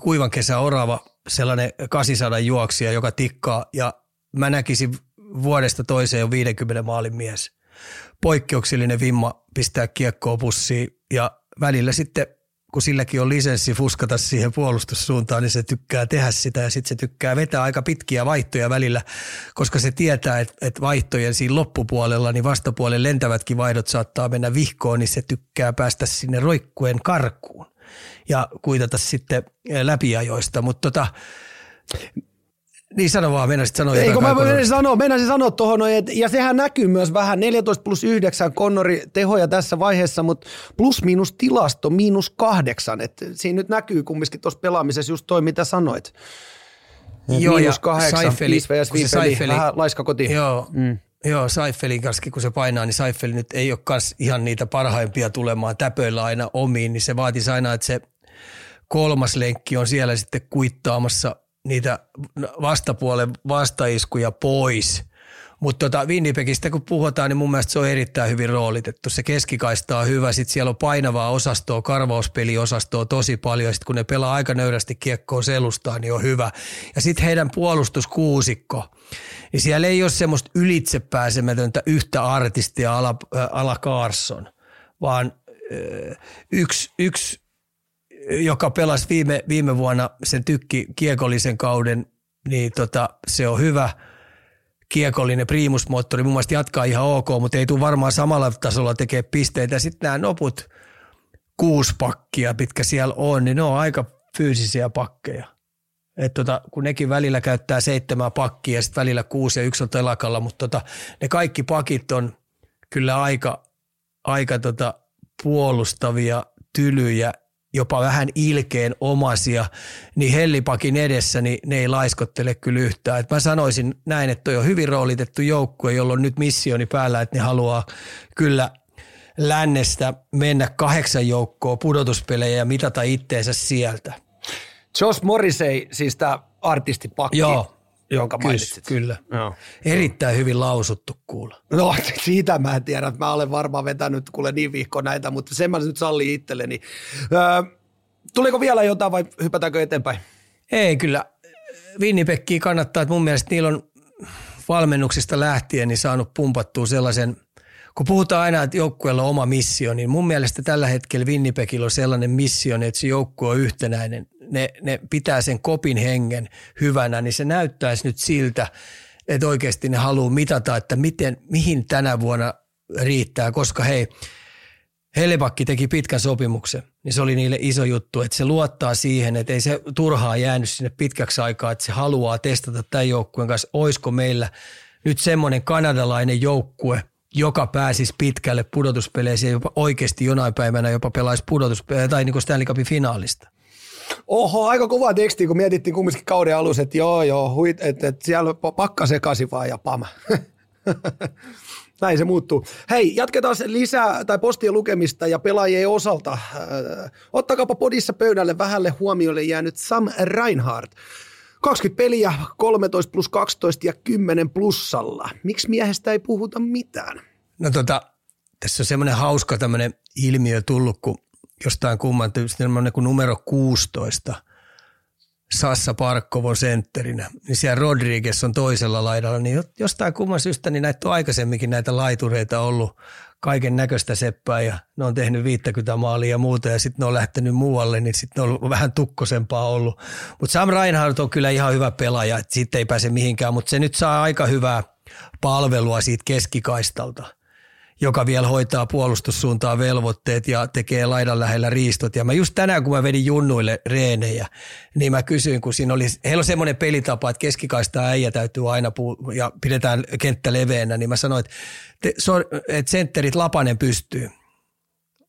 kuivan kesä orava, sellainen 800 juoksija, joka tikkaa. Ja mä näkisin vuodesta toiseen jo 50 maalin mies. Poikkeuksellinen vimma pistää kiekkoa pussiin. Ja välillä sitten kun silläkin on lisenssi fuskata siihen puolustussuuntaan, niin se tykkää tehdä sitä. Ja sitten se tykkää vetää aika pitkiä vaihtoja välillä, koska se tietää, että, vaihtojen siinä loppupuolella, niin vastapuolen lentävätkin vaihdot saattaa mennä vihkoon, niin se tykkää päästä sinne roikkuen karkuun ja kuitata sitten läpiajoista, mutta tota, niin sano vaan, meinasit sanoa Eikö mä meinasin sanoa, meinasin sanoa tuohon, ja sehän näkyy myös vähän 14 plus 9 Connori tehoja tässä vaiheessa, mutta plus miinus tilasto miinus kahdeksan, että siinä nyt näkyy kumminkin tuossa pelaamisessa just toi, mitä sanoit. Joo, miinus kahdeksan, Seifeli, 5 vs 5 Seifeli, vähän laiska koti. Joo, mm. Joo, Seifelin kanssa, kun se painaa, niin Seifeli nyt ei ole kans ihan niitä parhaimpia tulemaan täpöillä aina omiin, niin se vaatisi aina, että se kolmas lenkki on siellä sitten kuittaamassa niitä vastapuolen vastaiskuja pois. Mutta tota Winnipegistä kun puhutaan, niin mun mielestä se on erittäin hyvin roolitettu. Se keskikaista on hyvä, sitten siellä on painavaa osastoa, karvauspeliosastoa tosi paljon. Sitten kun ne pelaa aika nöyrästi kiekkoa selustaa, niin on hyvä. Ja sitten heidän puolustuskuusikko, niin siellä ei ole semmoista ylitsepääsemätöntä yhtä artistia ala, äh, ala Carson, vaan äh, yksi, yksi joka pelasi viime, viime vuonna sen tykki kiekollisen kauden, niin tota, se on hyvä kiekollinen primusmoottori. Mun mielestä jatkaa ihan ok, mutta ei tule varmaan samalla tasolla tekee pisteitä. Sitten nämä noput kuusi pakkia, mitkä siellä on, niin ne on aika fyysisiä pakkeja. Et tota, kun nekin välillä käyttää seitsemää pakkia ja sitten välillä kuusi ja yksi on telakalla, mutta tota, ne kaikki pakit on kyllä aika, aika tota puolustavia, tylyjä jopa vähän ilkeen omasia, niin hellipakin edessä niin ne ei laiskottele kyllä yhtään. Et mä sanoisin näin, että toi on hyvin roolitettu joukkue, jolla on nyt missioni päällä, että ne haluaa kyllä lännestä mennä kahdeksan joukkoa pudotuspelejä ja mitata itteensä sieltä. Josh Morrissey, siis tämä artistipakki, Joo jonka Kyllä, mainitsit. Kyllä. Joo. Erittäin hyvin lausuttu kuulla. No siitä mä en tiedä. Mä olen varmaan vetänyt kuule niin vihko näitä, mutta sen mä nyt sallii itselleni. Öö, tuliko vielä jotain vai hypätäänkö eteenpäin? Ei kyllä. Winnipekkiä kannattaa, että mun mielestä niillä on valmennuksista lähtien niin saanut pumpattua sellaisen – kun puhutaan aina, että joukkueella on oma missio, niin mun mielestä tällä hetkellä Winnipegillä on sellainen missio, että se joukkue on yhtenäinen. Ne, ne pitää sen kopin hengen hyvänä, niin se näyttäisi nyt siltä, että oikeasti ne haluaa mitata, että miten, mihin tänä vuonna riittää, koska hei, Helebakki teki pitkän sopimuksen, niin se oli niille iso juttu, että se luottaa siihen, että ei se turhaa jäänyt sinne pitkäksi aikaa, että se haluaa testata tämän joukkueen kanssa, olisiko meillä nyt semmoinen kanadalainen joukkue, joka pääsisi pitkälle pudotuspeleihin ja jopa oikeasti jonain päivänä jopa pelaisi pudotuspelejä tai niin Stanley Cupin finaalista. Oho, aika kova teksti, kun mietittiin kumminkin kauden alussa, että joo, joo, huit, että, että siellä pakka sekasi vaan ja pam. Näin se muuttuu. Hei, jatketaan lisää tai postien lukemista ja pelaajien osalta. Äh, ottakaapa podissa pöydälle vähälle huomiolle jäänyt Sam Reinhardt. 20 peliä, 13 plus 12 ja 10 plussalla. Miksi miehestä ei puhuta mitään? No tota, tässä on semmoinen hauska tämmöinen ilmiö tullut, kun jostain kumman tyyppistä, niin numero 16 – Sassa Parkkovon sentterinä, niin siellä Rodriguez on toisella laidalla, niin jostain kumman syystä niin näitä on aikaisemminkin näitä laitureita ollut kaiken näköistä seppää ja ne on tehnyt 50 maalia ja muuta ja sitten ne on lähtenyt muualle, niin sitten ne on ollut vähän tukkosempaa ollut. Mutta Sam Reinhardt on kyllä ihan hyvä pelaaja, että siitä ei pääse mihinkään, mutta se nyt saa aika hyvää palvelua siitä keskikaistalta – joka vielä hoitaa puolustussuuntaan velvoitteet ja tekee laidan lähellä riistot. Ja mä just tänään, kun mä vedin junnuille reenejä, niin mä kysyin, kun siinä oli, heillä on semmoinen pelitapa, että keskikaista äijä täytyy aina puu, ja pidetään kenttä leveänä, niin mä sanoin, että, että sentterit Lapanen pystyy.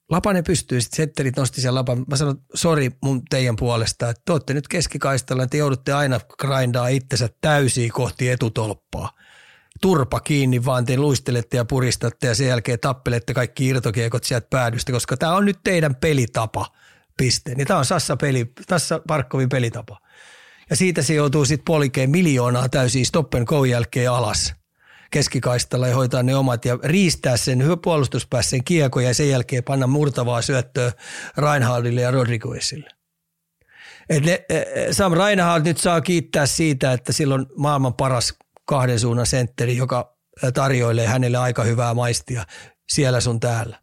Lapanen pystyy, sitten sentterit nosti sen lapan. Mä sanoin, sori mun teidän puolesta, että te olette nyt keskikaistalla, että joudutte aina grindaa itsensä täysiä kohti etutolppaa turpa kiinni, vaan te luistelette ja puristatte ja sen jälkeen tappelette kaikki irtokiekot sieltä päädystä, koska tämä on nyt teidän pelitapa, piste. Niin tämä on Sassa, peli, Sassa Parkkovin pelitapa. Ja siitä se joutuu sitten polikeen miljoonaa täysin stoppen go jälkeen alas keskikaistalla ja hoitaa ne omat ja riistää sen puolustuspäässä kiekko ja sen jälkeen panna murtavaa syöttöä Reinhardille ja Rodriguezille. Et ne, e, e, Sam Reinhard nyt saa kiittää siitä, että silloin maailman paras kahden suunnan sentteri, joka tarjoilee hänelle aika hyvää maistia siellä sun täällä.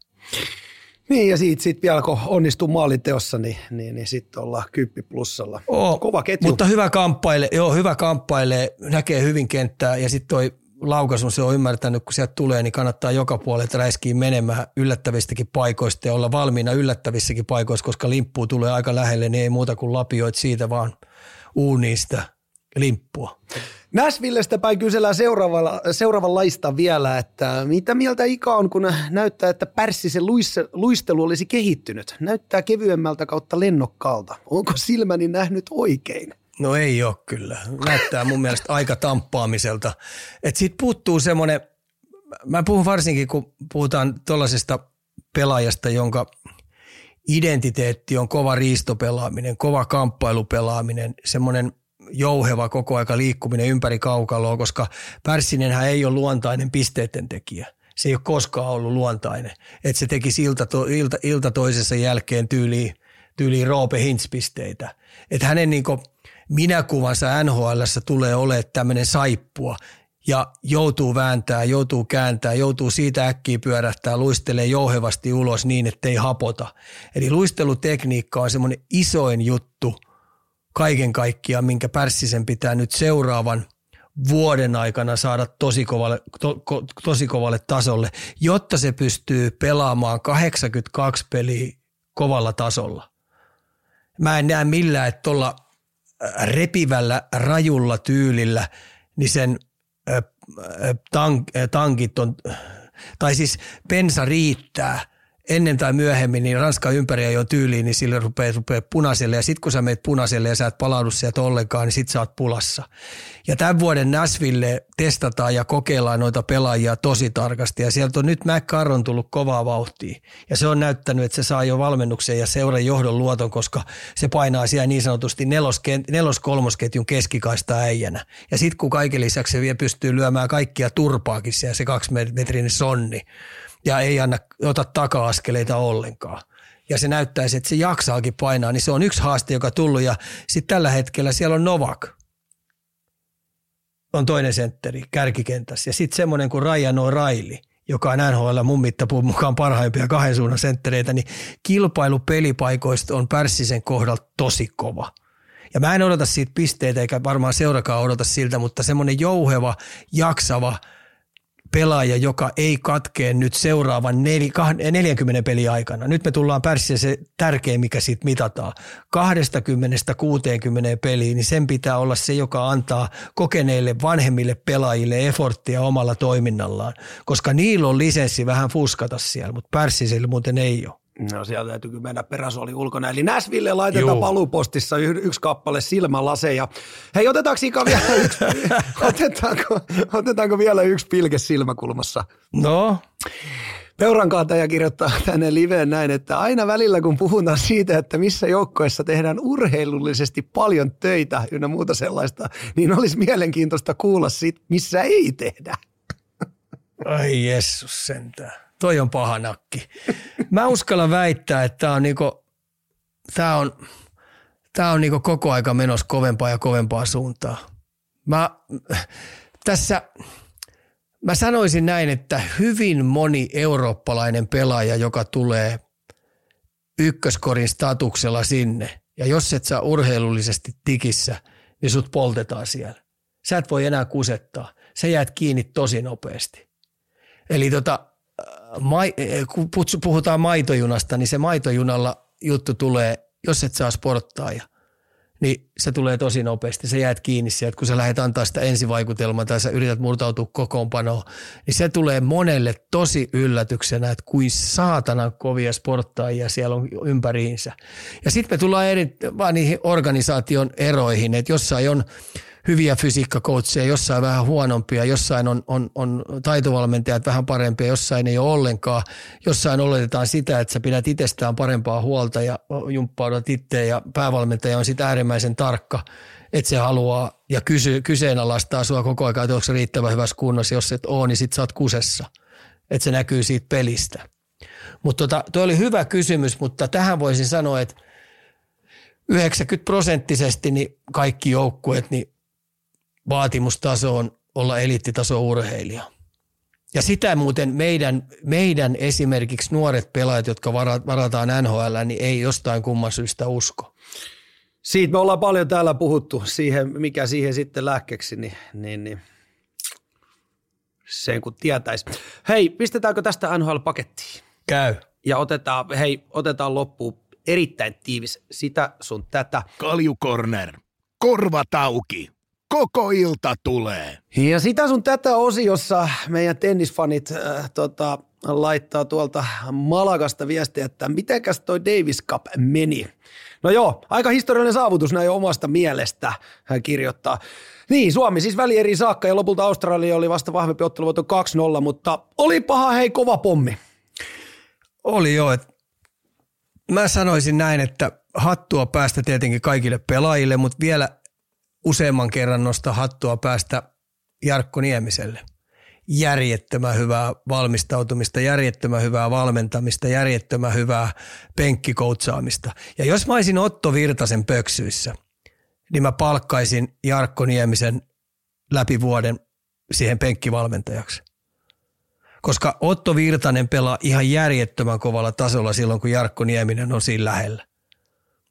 Niin ja siitä sit vielä kun onnistuu maaliteossa, niin, niin, niin sitten ollaan kyppi plussalla. Oo, Kova ketju. Mutta hyvä kamppaile, joo, hyvä kamppaile, näkee hyvin kenttää ja sitten toi laukaisun se on ymmärtänyt, kun sieltä tulee, niin kannattaa joka puolelta räiskiin menemään yllättävistäkin paikoista ja olla valmiina yllättävissäkin paikoissa, koska limppu tulee aika lähelle, niin ei muuta kuin lapioit siitä vaan uuniista limppua. Nashvillestä päin kysellään seuraavalla, seuraavanlaista vielä, että mitä mieltä Ika on, kun näyttää, että pärssisen luistelu olisi kehittynyt? Näyttää kevyemmältä kautta lennokkaalta. Onko silmäni nähnyt oikein? No ei ole kyllä. Näyttää mun mielestä aika tamppaamiselta. Että siitä puuttuu semmoinen, mä puhun varsinkin kun puhutaan tuollaisesta pelaajasta, jonka identiteetti on kova riistopelaaminen, kova kamppailupelaaminen, semmoinen – jouheva koko aika liikkuminen ympäri kaukaloa, koska Pärssinenhän ei ole luontainen pisteiden tekijä. Se ei ole koskaan ollut luontainen. Että se teki ilta, to, ilta, ilta toisessa jälkeen tyyliin tyyli Roope Hintz-pisteitä. Että hänen niin minäkuvansa NHL tulee olemaan tämmöinen saippua ja joutuu vääntää, joutuu kääntää, joutuu siitä äkkiä pyörähtää, luistelee jouhevasti ulos niin, ettei hapota. Eli luistelutekniikka on semmoinen isoin juttu – kaiken kaikkiaan, minkä Pärssisen pitää nyt seuraavan vuoden aikana saada tosi kovalle, to, tosi kovalle tasolle, jotta se pystyy pelaamaan 82 peliä kovalla tasolla. Mä en näe millään, että tuolla äh, repivällä, rajulla tyylillä, niin sen äh, äh, tank, tankit on, tai siis pensa riittää – ennen tai myöhemmin, niin Ranska ympäri jo tyyliin, niin sille rupeaa, rupeaa punaiselle. Ja sitten kun sä meet punaiselle ja sä et palaudu sieltä ollenkaan, niin sit sä oot pulassa. Ja tämän vuoden Nashville testataan ja kokeillaan noita pelaajia tosi tarkasti. Ja sieltä on nyt McCarron tullut kovaa vauhtia. Ja se on näyttänyt, että se saa jo valmennuksen ja seuran johdon luoton, koska se painaa siellä niin sanotusti nelos-kolmosketjun keskikaista äijänä. Ja sitten kun kaiken lisäksi se vielä pystyy lyömään kaikkia turpaakin siellä, se kaksimetrinen sonni, ja ei anna, ota taka-askeleita ollenkaan. Ja se näyttäisi, että se jaksaakin painaa, niin se on yksi haaste, joka tullut. Ja sitten tällä hetkellä siellä on Novak, on toinen sentteri kärkikentässä. Ja sitten semmoinen kuin Ryan O'Reilly, joka on NHL mun mittapuun mukaan parhaimpia kahden suunnan senttereitä, niin kilpailu pelipaikoista on Pärssisen kohdalla tosi kova. Ja mä en odota siitä pisteitä, eikä varmaan seurakaan odota siltä, mutta semmoinen jouheva, jaksava – pelaaja, joka ei katkee nyt seuraavan 40 peli aikana. Nyt me tullaan pärssiä se tärkein, mikä siitä mitataan. 20-60 peliin, niin sen pitää olla se, joka antaa kokeneille vanhemmille pelaajille eforttia omalla toiminnallaan, koska niillä on lisenssi vähän fuskata siellä, mutta pärssisille muuten ei ole. No sieltä täytyy kyllä mennä peräsuoli ulkona. Eli Näsville laitetaan Juu. palupostissa y- yksi kappale silmälaseja. Hei, otetaanko Ika vielä yksi, otetaanko, otetaanko vielä yksi pilke silmäkulmassa? No. Peurankaataja kirjoittaa tänne liveen näin, että aina välillä kun puhutaan siitä, että missä joukkoissa tehdään urheilullisesti paljon töitä ynnä muuta sellaista, niin olisi mielenkiintoista kuulla siitä, missä ei tehdä. Ai Jessus sentään. Toi on paha nakki. Mä uskallan väittää, että tämä on, niinku, tää on, tää on niinku koko aika menossa kovempaa ja kovempaa suuntaa. Mä, tässä, mä sanoisin näin, että hyvin moni eurooppalainen pelaaja, joka tulee ykköskorin statuksella sinne, ja jos et saa urheilullisesti tikissä, niin sut poltetaan siellä. Sä et voi enää kusettaa. Sä jäät kiinni tosi nopeasti. Eli tota, mai, kun puhutaan maitojunasta, niin se maitojunalla juttu tulee, jos et saa sporttaa ja – niin se tulee tosi nopeasti. Sä jäät kiinni sieltä, kun sä lähdet antaa sitä ensivaikutelmaa tai sä yrität murtautua kokoonpanoon, niin se tulee monelle tosi yllätyksenä, että kuin saatanan kovia sporttaajia siellä on ympäriinsä. Ja sitten me tullaan eri, vaan niihin organisaation eroihin, että jossain on hyviä fysiikkakoutseja, jossain vähän huonompia, jossain on, on, on taitovalmentajat vähän parempia, jossain ei ole ollenkaan. Jossain oletetaan sitä, että sä pidät itsestään parempaa huolta ja jumppaudat itse ja päävalmentaja on sitä äärimmäisen tarkka, että se haluaa ja kysy, kyseenalaistaa sua koko ajan, että onko riittävän hyvässä kunnossa. Jos et ole, niin sit sä oot kusessa. Että se näkyy siitä pelistä. Mutta tota, toi oli hyvä kysymys, mutta tähän voisin sanoa, että 90 prosenttisesti niin kaikki joukkueet niin vaatimustaso on olla eliittitaso urheilija. Ja sitä muuten meidän, meidän esimerkiksi nuoret pelaajat, jotka varataan NHL, niin ei jostain kumman syystä usko. Siitä me ollaan paljon täällä puhuttu, siihen, mikä siihen sitten lääkkeeksi, niin, niin, niin sen kun tietäisi. Hei, pistetäänkö tästä NHL-pakettiin? Käy. Ja otetaan, hei, otetaan loppuun erittäin tiivis sitä sun tätä. Kaljukorner, korvat auki koko ilta tulee. Ja sitä sun tätä osiossa meidän tennisfanit äh, tota, laittaa tuolta Malagasta viestiä, että mitenkäs toi Davis Cup meni. No joo, aika historiallinen saavutus näin omasta mielestä, hän kirjoittaa. Niin, Suomi siis välieri saakka ja lopulta Australia oli vasta vahvempi otteluvoitto 2-0, mutta oli paha hei kova pommi. Oli joo, että mä sanoisin näin, että hattua päästä tietenkin kaikille pelaajille, mutta vielä useamman kerran nostaa hattua päästä Jarkko Niemiselle. Järjettömän hyvää valmistautumista, järjettömän hyvää valmentamista, järjettömän hyvää penkkikoutsaamista. Ja jos mä olisin Otto Virtasen pöksyissä, niin mä palkkaisin Jarkko Niemisen läpi vuoden siihen penkkivalmentajaksi. Koska Otto Virtanen pelaa ihan järjettömän kovalla tasolla silloin, kun Jarkko Nieminen on siinä lähellä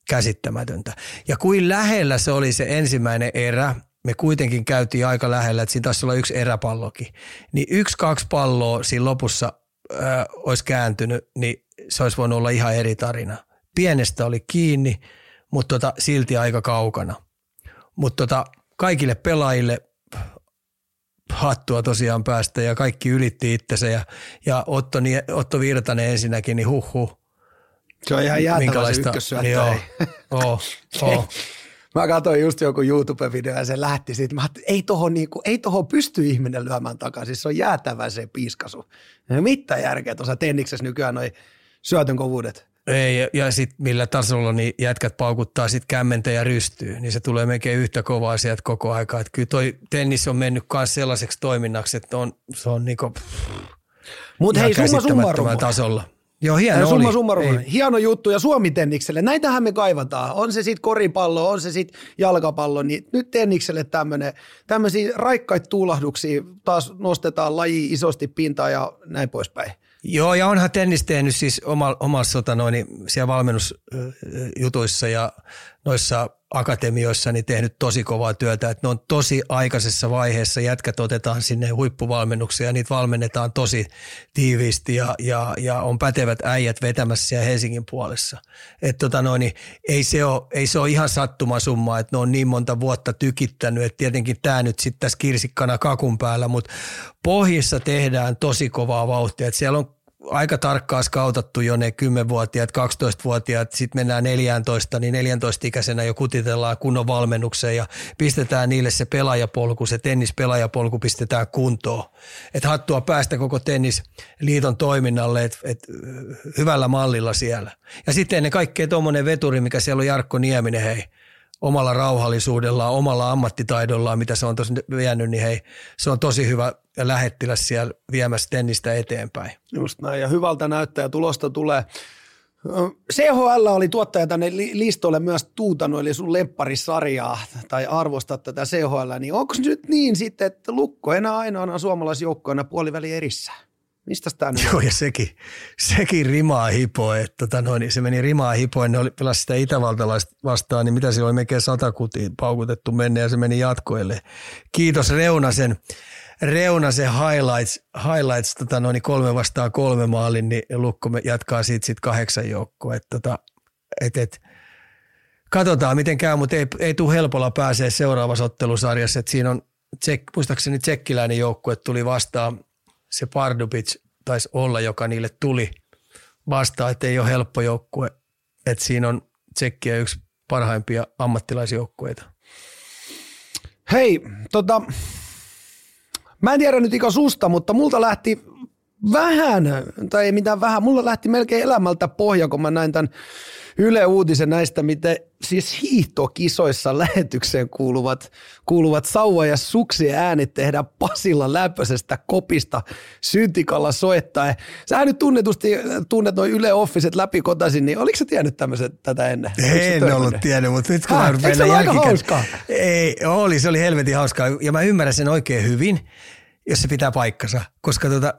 käsittämätöntä. Ja kuin lähellä se oli se ensimmäinen erä, me kuitenkin käytiin aika lähellä, että siinä taisi olla yksi eräpallokin. Niin yksi, kaksi palloa siinä lopussa ö, olisi kääntynyt, niin se olisi voinut olla ihan eri tarina. Pienestä oli kiinni, mutta tota, silti aika kaukana. Mutta tota, kaikille pelaajille hattua tosiaan päästä ja kaikki ylitti itsensä ja, ja Otto, Otto Virtanen ensinnäkin, niin huh, huh se on ihan jäätävä se ykkössyöttö. Joo, oh, oh. Mä katsoin just joku YouTube-video ja se lähti siitä. Mä ajattelin, ei tohon, niinku, ei tohon pysty ihminen lyömään takaisin. Se on jäätävä se piiskasu. Mitä järkeä tuossa tenniksessä nykyään noi syötön kovuudet. Ei, ja, ja sitten millä tasolla niin jätkät paukuttaa sitten kämmentä ja rystyy, niin se tulee melkein yhtä kovaa sieltä koko aika. Että kyllä toi tennis on mennyt myös sellaiseksi toiminnaksi, että on, se on niinku, Mutta hei, summa summarum. tasolla. Joo, hieno ja summa oli. Summarum, hieno juttu ja Suomi Tennikselle. Näitähän me kaivataan. On se sitten koripallo, on se sitten jalkapallo, niin nyt Tennikselle tämmöinen, tämmöisiä raikkaita tuulahduksia taas nostetaan laji isosti pintaan ja näin poispäin. Joo, ja onhan tennis tehnyt siis omassa tota noin, siellä valmennusjutuissa ja noissa akatemioissa niin tehnyt tosi kovaa työtä, että ne on tosi aikaisessa vaiheessa, jätkät otetaan sinne huippuvalmennukseen ja niitä valmennetaan tosi tiiviisti ja, ja, ja on pätevät äijät vetämässä siellä Helsingin puolessa. Että tota noin, niin ei, se ole, ei se ole ihan sattumasumma, että ne on niin monta vuotta tykittänyt, että tietenkin tämä nyt sitten tässä kirsikkana kakun päällä, mutta pohjissa tehdään tosi kovaa vauhtia, että siellä on aika tarkkaan skautattu jo ne 10-vuotiaat, 12-vuotiaat, sitten mennään 14, niin 14-ikäisenä jo kutitellaan kunnon valmennukseen ja pistetään niille se pelaajapolku, se tennispelaajapolku pistetään kuntoon. Että hattua päästä koko tennisliiton toiminnalle, että et, hyvällä mallilla siellä. Ja sitten ennen kaikkea tuommoinen veturi, mikä siellä on Jarkko Nieminen, hei, omalla rauhallisuudellaan, omalla ammattitaidollaan, mitä se on tosi vienyt, niin hei, se on tosi hyvä, lähettiläs siellä viemässä tennistä eteenpäin. Just näin, ja hyvältä näyttää ja tulosta tulee. CHL oli tuottaja tänne listolle myös tuutanut, eli sun lepparisarjaa tai arvostaa tätä CHL, niin onko nyt niin sitten, että Lukko enää ainoana suomalaisjoukkoina puoliväli erissä? Mistä tämä nyt Joo, ja sekin, sekin rimaa hipoa, että tota noin, se meni rimaa hipoa, ne oli pelasi sitä itävaltalaista vastaan, niin mitä se oli, melkein sata kutia paukutettu menne ja se meni jatkoille. Kiitos Reunasen, Reunasen highlights, highlights tota noin, kolme vastaan kolme maalin, niin Lukko jatkaa siitä sitten kahdeksan joukkoa. Et, tota, et, et, katsotaan miten käy, mutta ei, ei tule helpolla pääsee seuraavassa ottelusarjassa. Et siinä on, tsek, muistaakseni tsekkiläinen joukkue tuli vastaan se Pardubic taisi olla, joka niille tuli vastaan, että ei ole helppo joukkue. Että siinä on Tsekkiä yksi parhaimpia ammattilaisjoukkueita. Hei, tota, mä en tiedä nyt Ika susta, mutta multa lähti vähän, tai ei mitään vähän, mulla lähti melkein elämältä pohja, kun mä näin tämän Yle Uutisen näistä, miten siis hiihtokisoissa lähetykseen kuuluvat, kuuluvat sauva- ja suksi äänet tehdään Pasilla läpöisestä kopista syntikalla soittaa. Sä nyt tunnetusti tunnet noin Yle Officet läpi kotasin, niin oliko sä tiennyt tämmöiset tätä ennen? En ollut tiennyt, mutta nyt kun Häh, mä se aika hauskaa? Ei, oli, se oli helvetin hauskaa ja mä ymmärrän sen oikein hyvin jos se pitää paikkansa. Koska tota,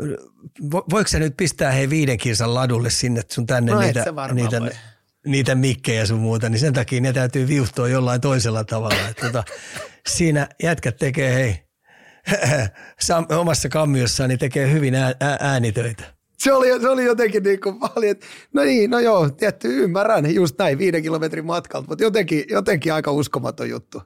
voiko sä nyt pistää hei viiden kilsan ladulle sinne sun tänne no niitä, niitä, niitä mikkejä sun muuta, niin sen takia ne täytyy viuhtoa jollain toisella tavalla. että tota, siinä jätkät tekee hei omassa kammiossaan, niin tekee hyvin ää, äänitöitä. Se oli, se oli jotenkin niin kuin, oli, että no niin, no joo, tietty ymmärrän, just näin viiden kilometrin matkalta, mutta jotenkin, jotenkin aika uskomaton juttu.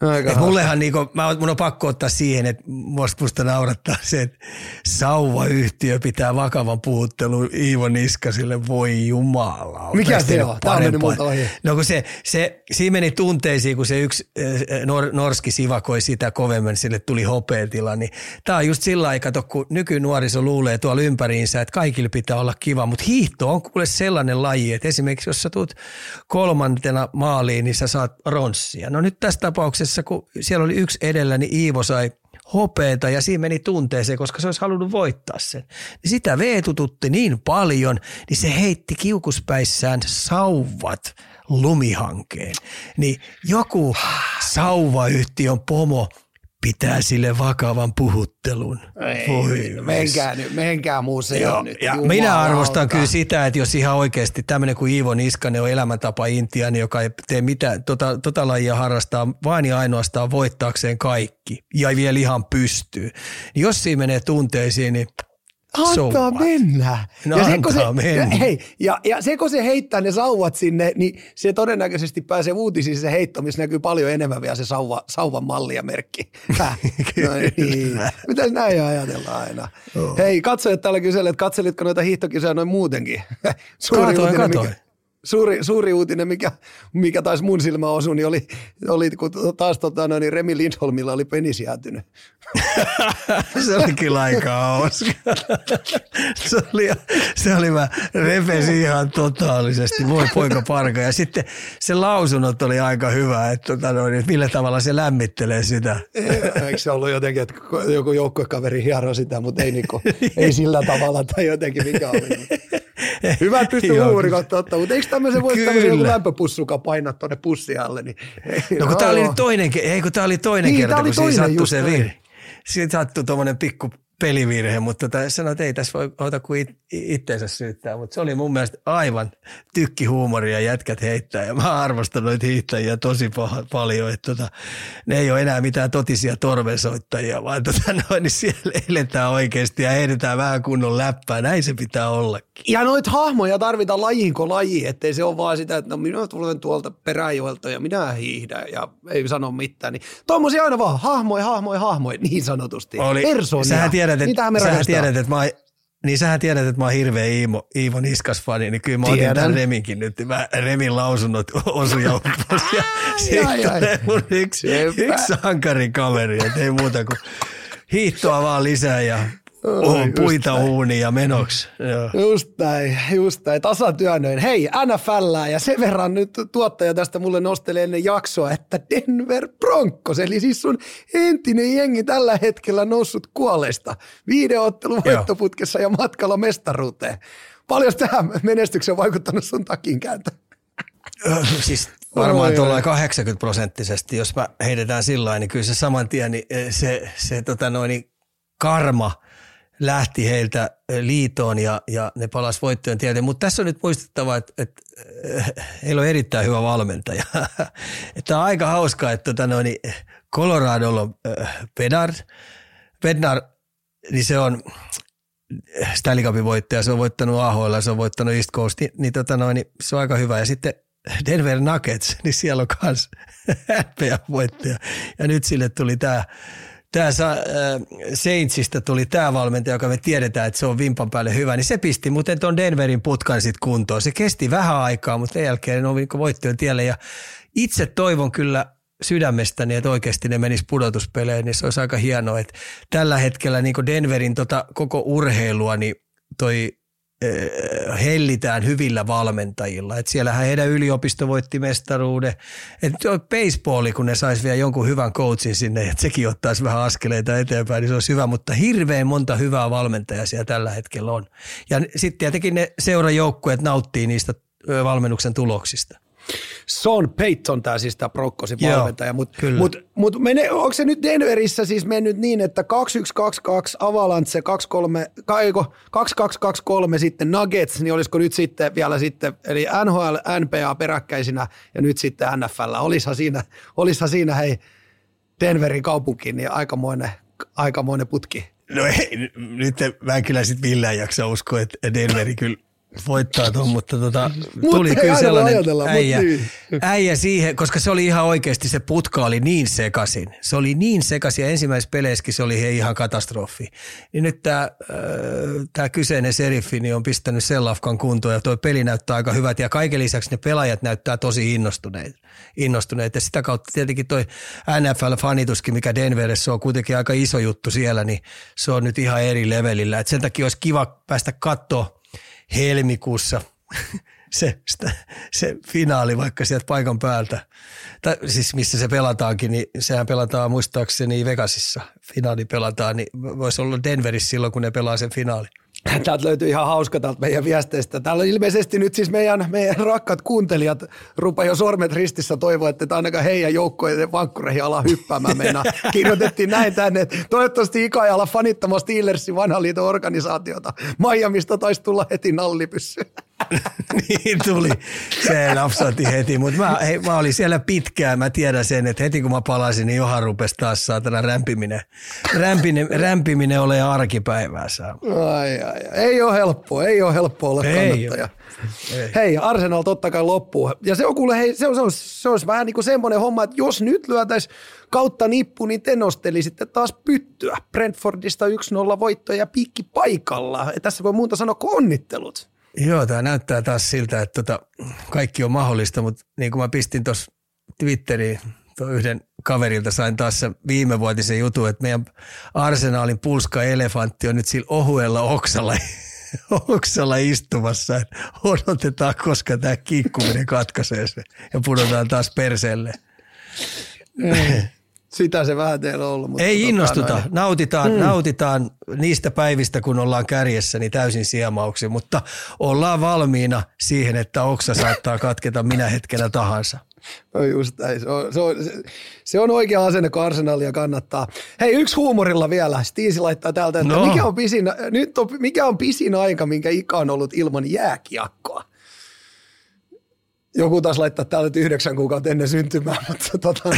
Aika et mullehan niinku, mä, mun on pakko ottaa siihen, että musta naurattaa se, että sauvayhtiö pitää vakavan puhuttelun Iivo Niskasille, voi jumala. Mikä se on? Tämä on mennyt multa ohi. No kun se, se, siinä meni tunteisiin, kun se yksi eh, nor, norski sivakoi sitä kovemmin, sille tuli hopeetila, niin tää on just sillä aikaa, kun nykynuoriso luulee tuolla ympäriinsä, että kaikille pitää olla kiva, mutta hiihto on kuule sellainen laji, että esimerkiksi jos sä tulet kolmantena maaliin, niin sä saat ronssia. No nyt tässä tapauksessa vaiheessa, kun siellä oli yksi edellä, niin Iivo sai hopeeta ja siinä meni tunteeseen, koska se olisi halunnut voittaa sen. Niin sitä veetututti niin paljon, niin se heitti kiukuspäissään sauvat lumihankeen. Niin joku sauvayhtiön pomo pitää sille vakavan puhuttelun. Ei, Voi menkää, nyt, menkää museoon nyt. Ja minä arvostan alkaa. kyllä sitä, että jos ihan oikeasti tämmöinen kuin Iivo Niskanen on elämäntapa intiani, joka ei tee mitään, tota, tota lajia harrastaa vain ja ainoastaan voittaakseen kaikki ja vielä ihan pystyy. Niin jos siinä menee tunteisiin, niin Antaa so mennä. No ja se, se, mennä. Hei, ja, ja se, kun se heittää ne sauvat sinne, niin se todennäköisesti pääsee uutisiin se heitto, missä näkyy paljon enemmän vielä se sauva, sauvan malli ja merkki. no niin. Mitäs näin ajatellaan aina? Oh. Hei, katsojat täällä kyselee, että katselitko noita hiihtokisoja noin muutenkin? Suuri katoin, uutinen, katoin. Mikä, suuri, suuri uutinen, mikä, mikä taisi mun silmä osua, niin oli, oli kun taas tota, no, niin Remi Lindholmilla oli penis jäätynyt. se oli kyllä aika hauska. se, oli, se oli mä repesin ihan totaalisesti, voi poika parka. Ja sitten se lausunnot oli aika hyvä, että, tota, no, että millä tavalla se lämmittelee sitä. Eikö se ollut jotenkin, että joku joukkuekaveri hiero sitä, mutta ei, niinku, ei sillä tavalla tai jotenkin mikä oli. Hyvä, että pystyy huumorikautta ottaa, mutta eikö tämmöisen voisi tämmöisen joku lämpöpussuka painaa tuonne pussialle? Niin, no kun tämä oli toinen, ei kun tämä oli toinen niin, kerta, kun siinä sattui se virhe. Siinä sattui tuommoinen pikku pelivirhe, mutta tota, sanoin, että ei tässä voi ota kuin it, itteensä syyttää, mutta se oli mun mielestä aivan tykkihuumoria jätkät heittää ja mä arvostan noita hiihtäjiä tosi paha, paljon, että tota, ne ei ole enää mitään totisia torvensoittajia, vaan tota, no, niin siellä eletään oikeasti ja heitetään vähän kunnon läppää, näin se pitää ollakin. Ja noita hahmoja tarvitaan lajiinko laji, ettei se ole vaan sitä, että no minä tulen tuolta peräjoelta ja minä hiihdän ja ei sano mitään, niin tuommoisia aina vaan hahmoja, hahmoja, hahmoja, niin sanotusti. Oli. Sähän tiedät, että, sähän tiedät, että mä niin sähän tiedät, että mä oon hirveä Iivo, Iivo Niskas-fani, niin kyllä mä Tiedän. otin tämän Reminkin nyt. Mä Remin lausunnot osu ja uppos. Ja siitä tulee mun yksi, yksi sankarikaveri, että ei muuta kuin hiihtoa vaan lisää ja on puita uuni ja menoksi. Joo. Just näin, just näin, tasatyönnöin. Hei, NFL ja sen verran nyt tuottaja tästä mulle nosteli ennen jaksoa, että Denver Broncos, eli siis sun entinen jengi tällä hetkellä noussut kuolesta. Videoottelu voittoputkessa ja matkalla mestaruuteen. Paljon tähän menestykseen on vaikuttanut sun takin kääntö? Siis varmaan tuolla 80 prosenttisesti, jos mä heitetään sillä niin kyllä se saman tien, niin eh, se, se tota noin, karma lähti heiltä liitoon ja, ja ne palas voittojen tielle. Mutta tässä on nyt muistettava, että, että eh, heillä on erittäin hyvä valmentaja. Tämä on aika hauskaa, että tota noin, Coloradolla on Bedard. Bednar, niin se on Stanley Cupin voittaja, se on voittanut AHL, se on voittanut East Coast, niin, niin, tota noin, niin se on aika hyvä. Ja sitten Denver Nuggets, niin siellä on myös voittaja. Ja nyt sille tuli tämä tämä äh, Saintsista tuli tämä valmentaja, joka me tiedetään, että se on vimpan päälle hyvä, niin se pisti muuten tuon Denverin putkan sitten kuntoon. Se kesti vähän aikaa, mutta sen jälkeen ne on niin voittojen tielle ja itse toivon kyllä sydämestäni, että oikeasti ne menis pudotuspeleihin, niin se olisi aika hienoa, että tällä hetkellä niin Denverin tota koko urheilua, niin toi hellitään hyvillä valmentajilla. Et siellähän heidän yliopisto voitti mestaruuden. Et baseballi, kun ne saisi vielä jonkun hyvän coachin sinne, että sekin ottaisi vähän askeleita eteenpäin, niin se olisi hyvä. Mutta hirveän monta hyvää valmentajaa siellä tällä hetkellä on. Ja sitten tietenkin ne seurajoukkueet nauttii niistä valmennuksen tuloksista. Sean Payton, tämä siis tämä Brokkosin valmentaja, mutta mut, mut onko se nyt Denverissä siis mennyt niin, että 2122 Avalanche 23, 2223 sitten Nuggets, niin olisiko nyt sitten vielä sitten, eli NHL, NPA peräkkäisinä ja nyt sitten NFL. Olisihan siinä, olisihan siinä hei Denverin kaupunki, niin aikamoinen, aikamoinen putki. No ei, nyt mä en kyllä sitten millään jaksa uskoa, että Denveri kyllä voittaa tuon, mutta tota, tuli kyllä sellainen äijä, niin. äijä siihen, koska se oli ihan oikeasti, se putka oli niin sekasin. Se oli niin sekasin ja ensimmäisessä peleissäkin se oli ihan katastrofi. Niin nyt tämä äh, kyseinen seriffi niin on pistänyt sellafkan kuntoon ja tuo peli näyttää aika hyvät ja kaiken lisäksi ne pelaajat näyttää tosi innostuneita. innostuneet. Ja sitä kautta tietenkin toi NFL-fanituskin, mikä Denverissä on kuitenkin aika iso juttu siellä, niin se on nyt ihan eri levelillä. Et sen takia olisi kiva päästä katsoa helmikuussa se, sitä, se finaali vaikka sieltä paikan päältä, tai siis missä se pelataankin, niin sehän pelataan muistaakseni Vegasissa. Finaali pelataan, niin voisi olla Denverissä silloin, kun ne pelaa sen finaali. Täältä löytyy ihan hauska täältä meidän viesteistä. Täällä ilmeisesti nyt siis meidän, meidän rakkaat kuuntelijat rupa jo sormet ristissä toivoa, että ainakaan heidän joukkojen vankkureihin ala hyppäämään meinaa. Kirjoitettiin näin tänne, että toivottavasti Ika ei ala fanittamaan Steelersin vanhan liiton organisaatiota. Miamista taisi tulla heti nallipyssy. niin tuli. Se napsatti heti, mutta mä, hei, mä olin siellä pitkään. Mä tiedän sen, että heti kun mä palasin, niin Johan rupesi taas saatana rämpiminen. Rämpiminen, rämpiminen ole arkipäivää saa. Ai, ai. Ei ole helppoa, ei ole helppoa olla ei kannattaja. Ei. Hei, Arsenal totta kai loppuu. Ja se on kuule, hei, se on, se on, se on vähän niin kuin semmoinen homma, että jos nyt lyötäisiin kautta nippu, niin te nostelisitte taas pyttyä. Brentfordista 1-0 voittoja piikki paikalla. Ja tässä voi muuta sanoa kuin onnittelut. Joo, tämä näyttää taas siltä, että tota, kaikki on mahdollista, mutta niin kuin mä pistin tuossa Twitteriin yhden kaverilta sain taas se viimevuotisen jutun, että meidän arsenaalin pulska elefantti on nyt sillä ohuella oksalla, oksalla istumassa. Odotetaan, koska tämä kiikkuminen katkaisee se ja pudotaan taas perseelle. Sitä se vähän teillä on ollut. Mutta Ei tota innostuta. Noin. Nautitaan, hmm. nautitaan niistä päivistä, kun ollaan kärjessä, niin täysin siemauksi, mutta ollaan valmiina siihen, että oksa saattaa katketa minä hetkenä tahansa. No just näin. Se on, se on, se on oikea asenne, kun arsenalia kannattaa. Hei, yksi huumorilla vielä. Stiisi laittaa täältä, että no. mikä, on pisin, nyt on, mikä on pisin aika, minkä Ika on ollut ilman jääkiekkoa? Joku taas laittaa täällä yhdeksän kuukautta ennen syntymää, mutta tota,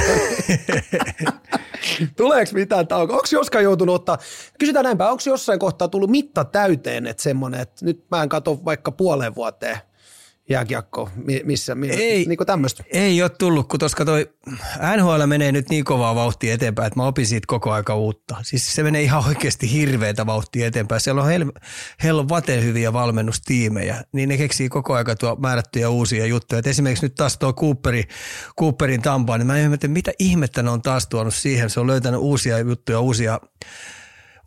tuleeko mitään taukoa? Onko joskaan joutunut ottaa, kysytään näinpä, onko jossain kohtaa tullut mitta täyteen, että semmoinen, että nyt mä en katso vaikka puoleen vuoteen – jääkiekko, missä, ei, niin tämmöistä? Ei ole tullut, kun koska toi NHL menee nyt niin kovaa vauhtia eteenpäin, että mä opin siitä koko aika uutta. Siis se menee ihan oikeasti hirveätä vauhtia eteenpäin. Siellä on hel, hel vaten hyviä valmennustiimejä, niin ne keksii koko aika tuo määrättyjä uusia juttuja. Et esimerkiksi nyt taas tuo Cooperi, Cooperin tampaan, niin mä ihmettelen, mitä ihmettä ne on taas tuonut siihen. Se on löytänyt uusia juttuja, uusia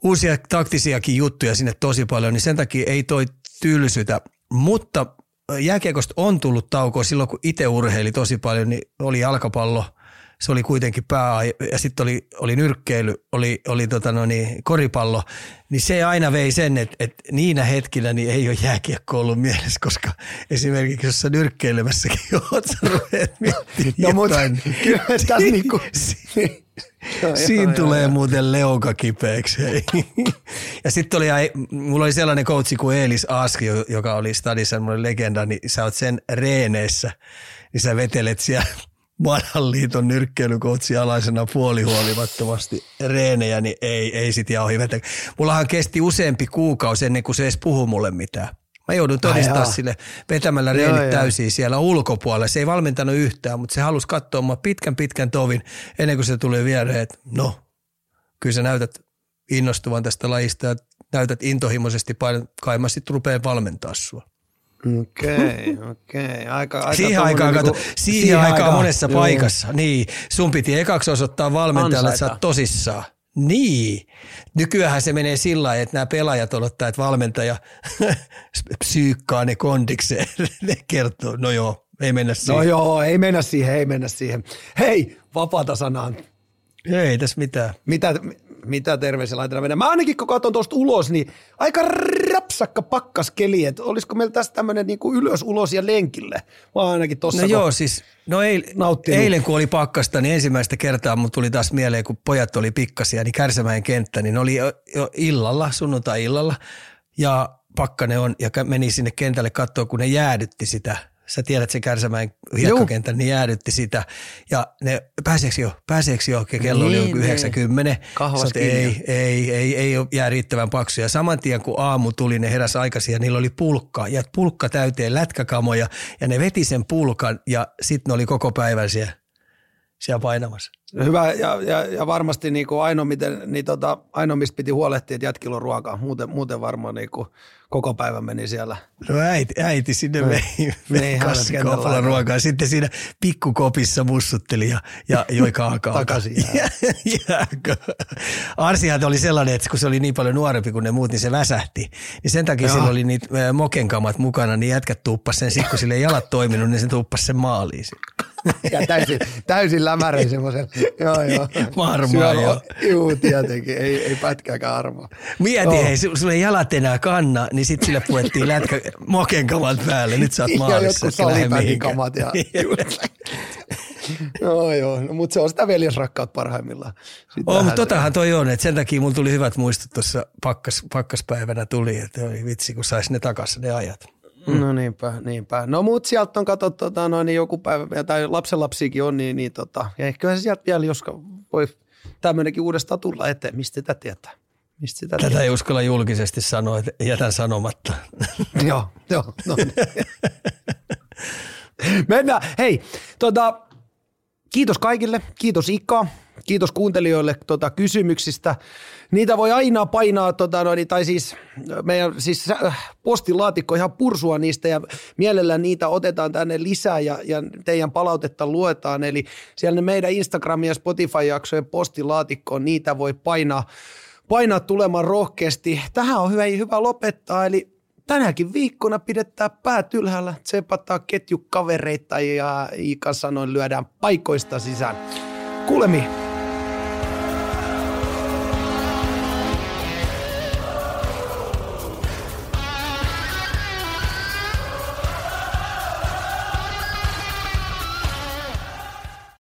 uusia taktisiakin juttuja sinne tosi paljon, niin sen takia ei toi tylsytä. Mutta jääkiekosta on tullut taukoa silloin, kun itse urheili tosi paljon, niin oli jalkapallo – se oli kuitenkin pää, ja sitten oli, oli nyrkkeily, oli, oli tota no niin, koripallo, niin se aina vei sen, että, että niinä hetkillä niin ei ole jääkiekko ollut mielessä, koska esimerkiksi jos sä nyrkkeilemässäkin oot, sä rupeat no, jotain. Mutta, kyllä tässä niinku, Siinä tulee muuten leuka kipeäksi. ja sitten oli, mulla oli sellainen koutsi kuin Eelis Aski, joka oli stadissa semmoinen legenda, niin sä oot sen reeneissä, niin sä vetelet siellä vanhan liiton nyrkkeilykoutsi alaisena puolihuolimattomasti reenejä, niin ei, ei sit jauhi vetä. Mullahan kesti useampi kuukausi ennen kuin se edes puhu mulle mitään. Mä joudun todistaa sille vetämällä reenit joo, täysin siellä ulkopuolella. Se ei valmentanut yhtään, mutta se halusi katsoa mua pitkän pitkän tovin ennen kuin se tuli viereen, että no, kyllä sä näytät innostuvan tästä lajista ja näytät intohimoisesti kai mä sitten rupean valmentaa sua. Okei, okei. Aika, aika siihen aikaan, niinku, siihen, siihen aikaan, aikaan monessa joo. paikassa. Niin, sun piti ekaksi osoittaa valmentajalle, että sä oot tosissaan. Niin. Nykyään se menee sillä lailla, että nämä pelaajat odottaa, että valmentaja psyykkaa ne kondikseen. ne kertoo, no joo, ei mennä siihen. No joo, ei mennä siihen, ei mennä siihen. Hei, vapaata sanaan. Ei tässä mitään. Mitä, mitä terveisiä laitetaan mennä. Mä ainakin kun katson tuosta ulos, niin aika rapsakka pakkaskeli, että olisiko meillä tästä tämmöinen niin ylös, ulos ja lenkille. Mä ainakin tossa No joo, siis no eil, eilen kun oli pakkasta, niin ensimmäistä kertaa mun tuli taas mieleen, kun pojat oli pikkasia, niin Kärsämäen kenttä, niin oli jo illalla, sunnuntai-illalla, ja pakkane on, ja meni sinne kentälle katsoa, kun ne jäädytti sitä sä tiedät se Kärsämäen hiekkakentän, niin jäädytti sitä. Ja ne, pääseekö jo, pääseekö jo, kello niin, oli joku 90. Sot, ei, ei, ei, ei ole jää riittävän paksu. Ja saman tien kun aamu tuli, ne heräs aikaisin ja niillä oli pulkka. Ja pulkka täyteen lätkäkamoja ja ne veti sen pulkan ja sitten ne oli koko päivän siellä, siellä painamassa. Hyvä ja, ja, ja varmasti niin kuin ainoa, miten, niin tota, ainoa, mistä piti huolehtia, että jätkillä on ruokaa. Muuten, muuten varmaan niin kuin koko päivä meni siellä. No äiti, äiti sinne no, vei, vei kassikaupalla ruokaa. Sitten siinä pikkukopissa mussutteli ja, ja joi kaakaa. Takaisin jääkö. Arsihan oli sellainen, että kun se oli niin paljon nuorempi kuin ne muut, niin se väsähti. Niin sen takia Joo. sillä oli niitä mokenkamat mukana, niin jätkät tuuppas sen. Sitten kun sille ei jalat toiminut, niin se tuuppas sen maaliin. Ja täysin, täysin lämärin semmoisen. Joo, joo. Varmaan joo. Juu, tietenkin. Ei, ei pätkääkään arvoa. Mieti, oh. hei, sulle ei jalat enää kanna, niin sitten sille puettiin lätkä moken kamat päälle. Nyt sä oot maalissa, etkä lähde kamat ja Joo, joo. No, mutta se on sitä veljesrakkaut parhaimmillaan. Oh, mutta totahan toi on, että sen takia mulla tuli hyvät muistot tuossa pakkas, pakkaspäivänä tuli, että oli vitsi, kun saisi ne takaisin ne ajat. Mm. No niinpä, niinpä. No mut sieltä on katsottu tota, no, niin joku päivä, tai lapsenlapsiakin on, niin, niin tota, ja ehkä se sieltä vielä, jos voi tämmöinenkin uudestaan tulla eteen, mistä sitä tietää. Mistä sitä Tätä tietää? ei uskalla julkisesti sanoa, että jätän sanomatta. joo, joo. No. Niin. Mennään. Hei, tota, kiitos kaikille. Kiitos Ika. Kiitos kuuntelijoille tota, kysymyksistä. Niitä voi aina painaa, tota, no, tai siis meidän siis äh, postilaatikko ihan pursua niistä ja mielellään niitä otetaan tänne lisää ja, ja teidän palautetta luetaan. Eli siellä ne meidän Instagram- ja Spotify-jaksojen postilaatikkoon niitä voi painaa, painaa tulemaan rohkeasti. Tähän on hyvä, hyvä lopettaa, eli tänäkin viikkona pidetään päät ylhäällä, tsepataan ketjukavereita ja Iika sanoin lyödään paikoista sisään. Kuulemiin.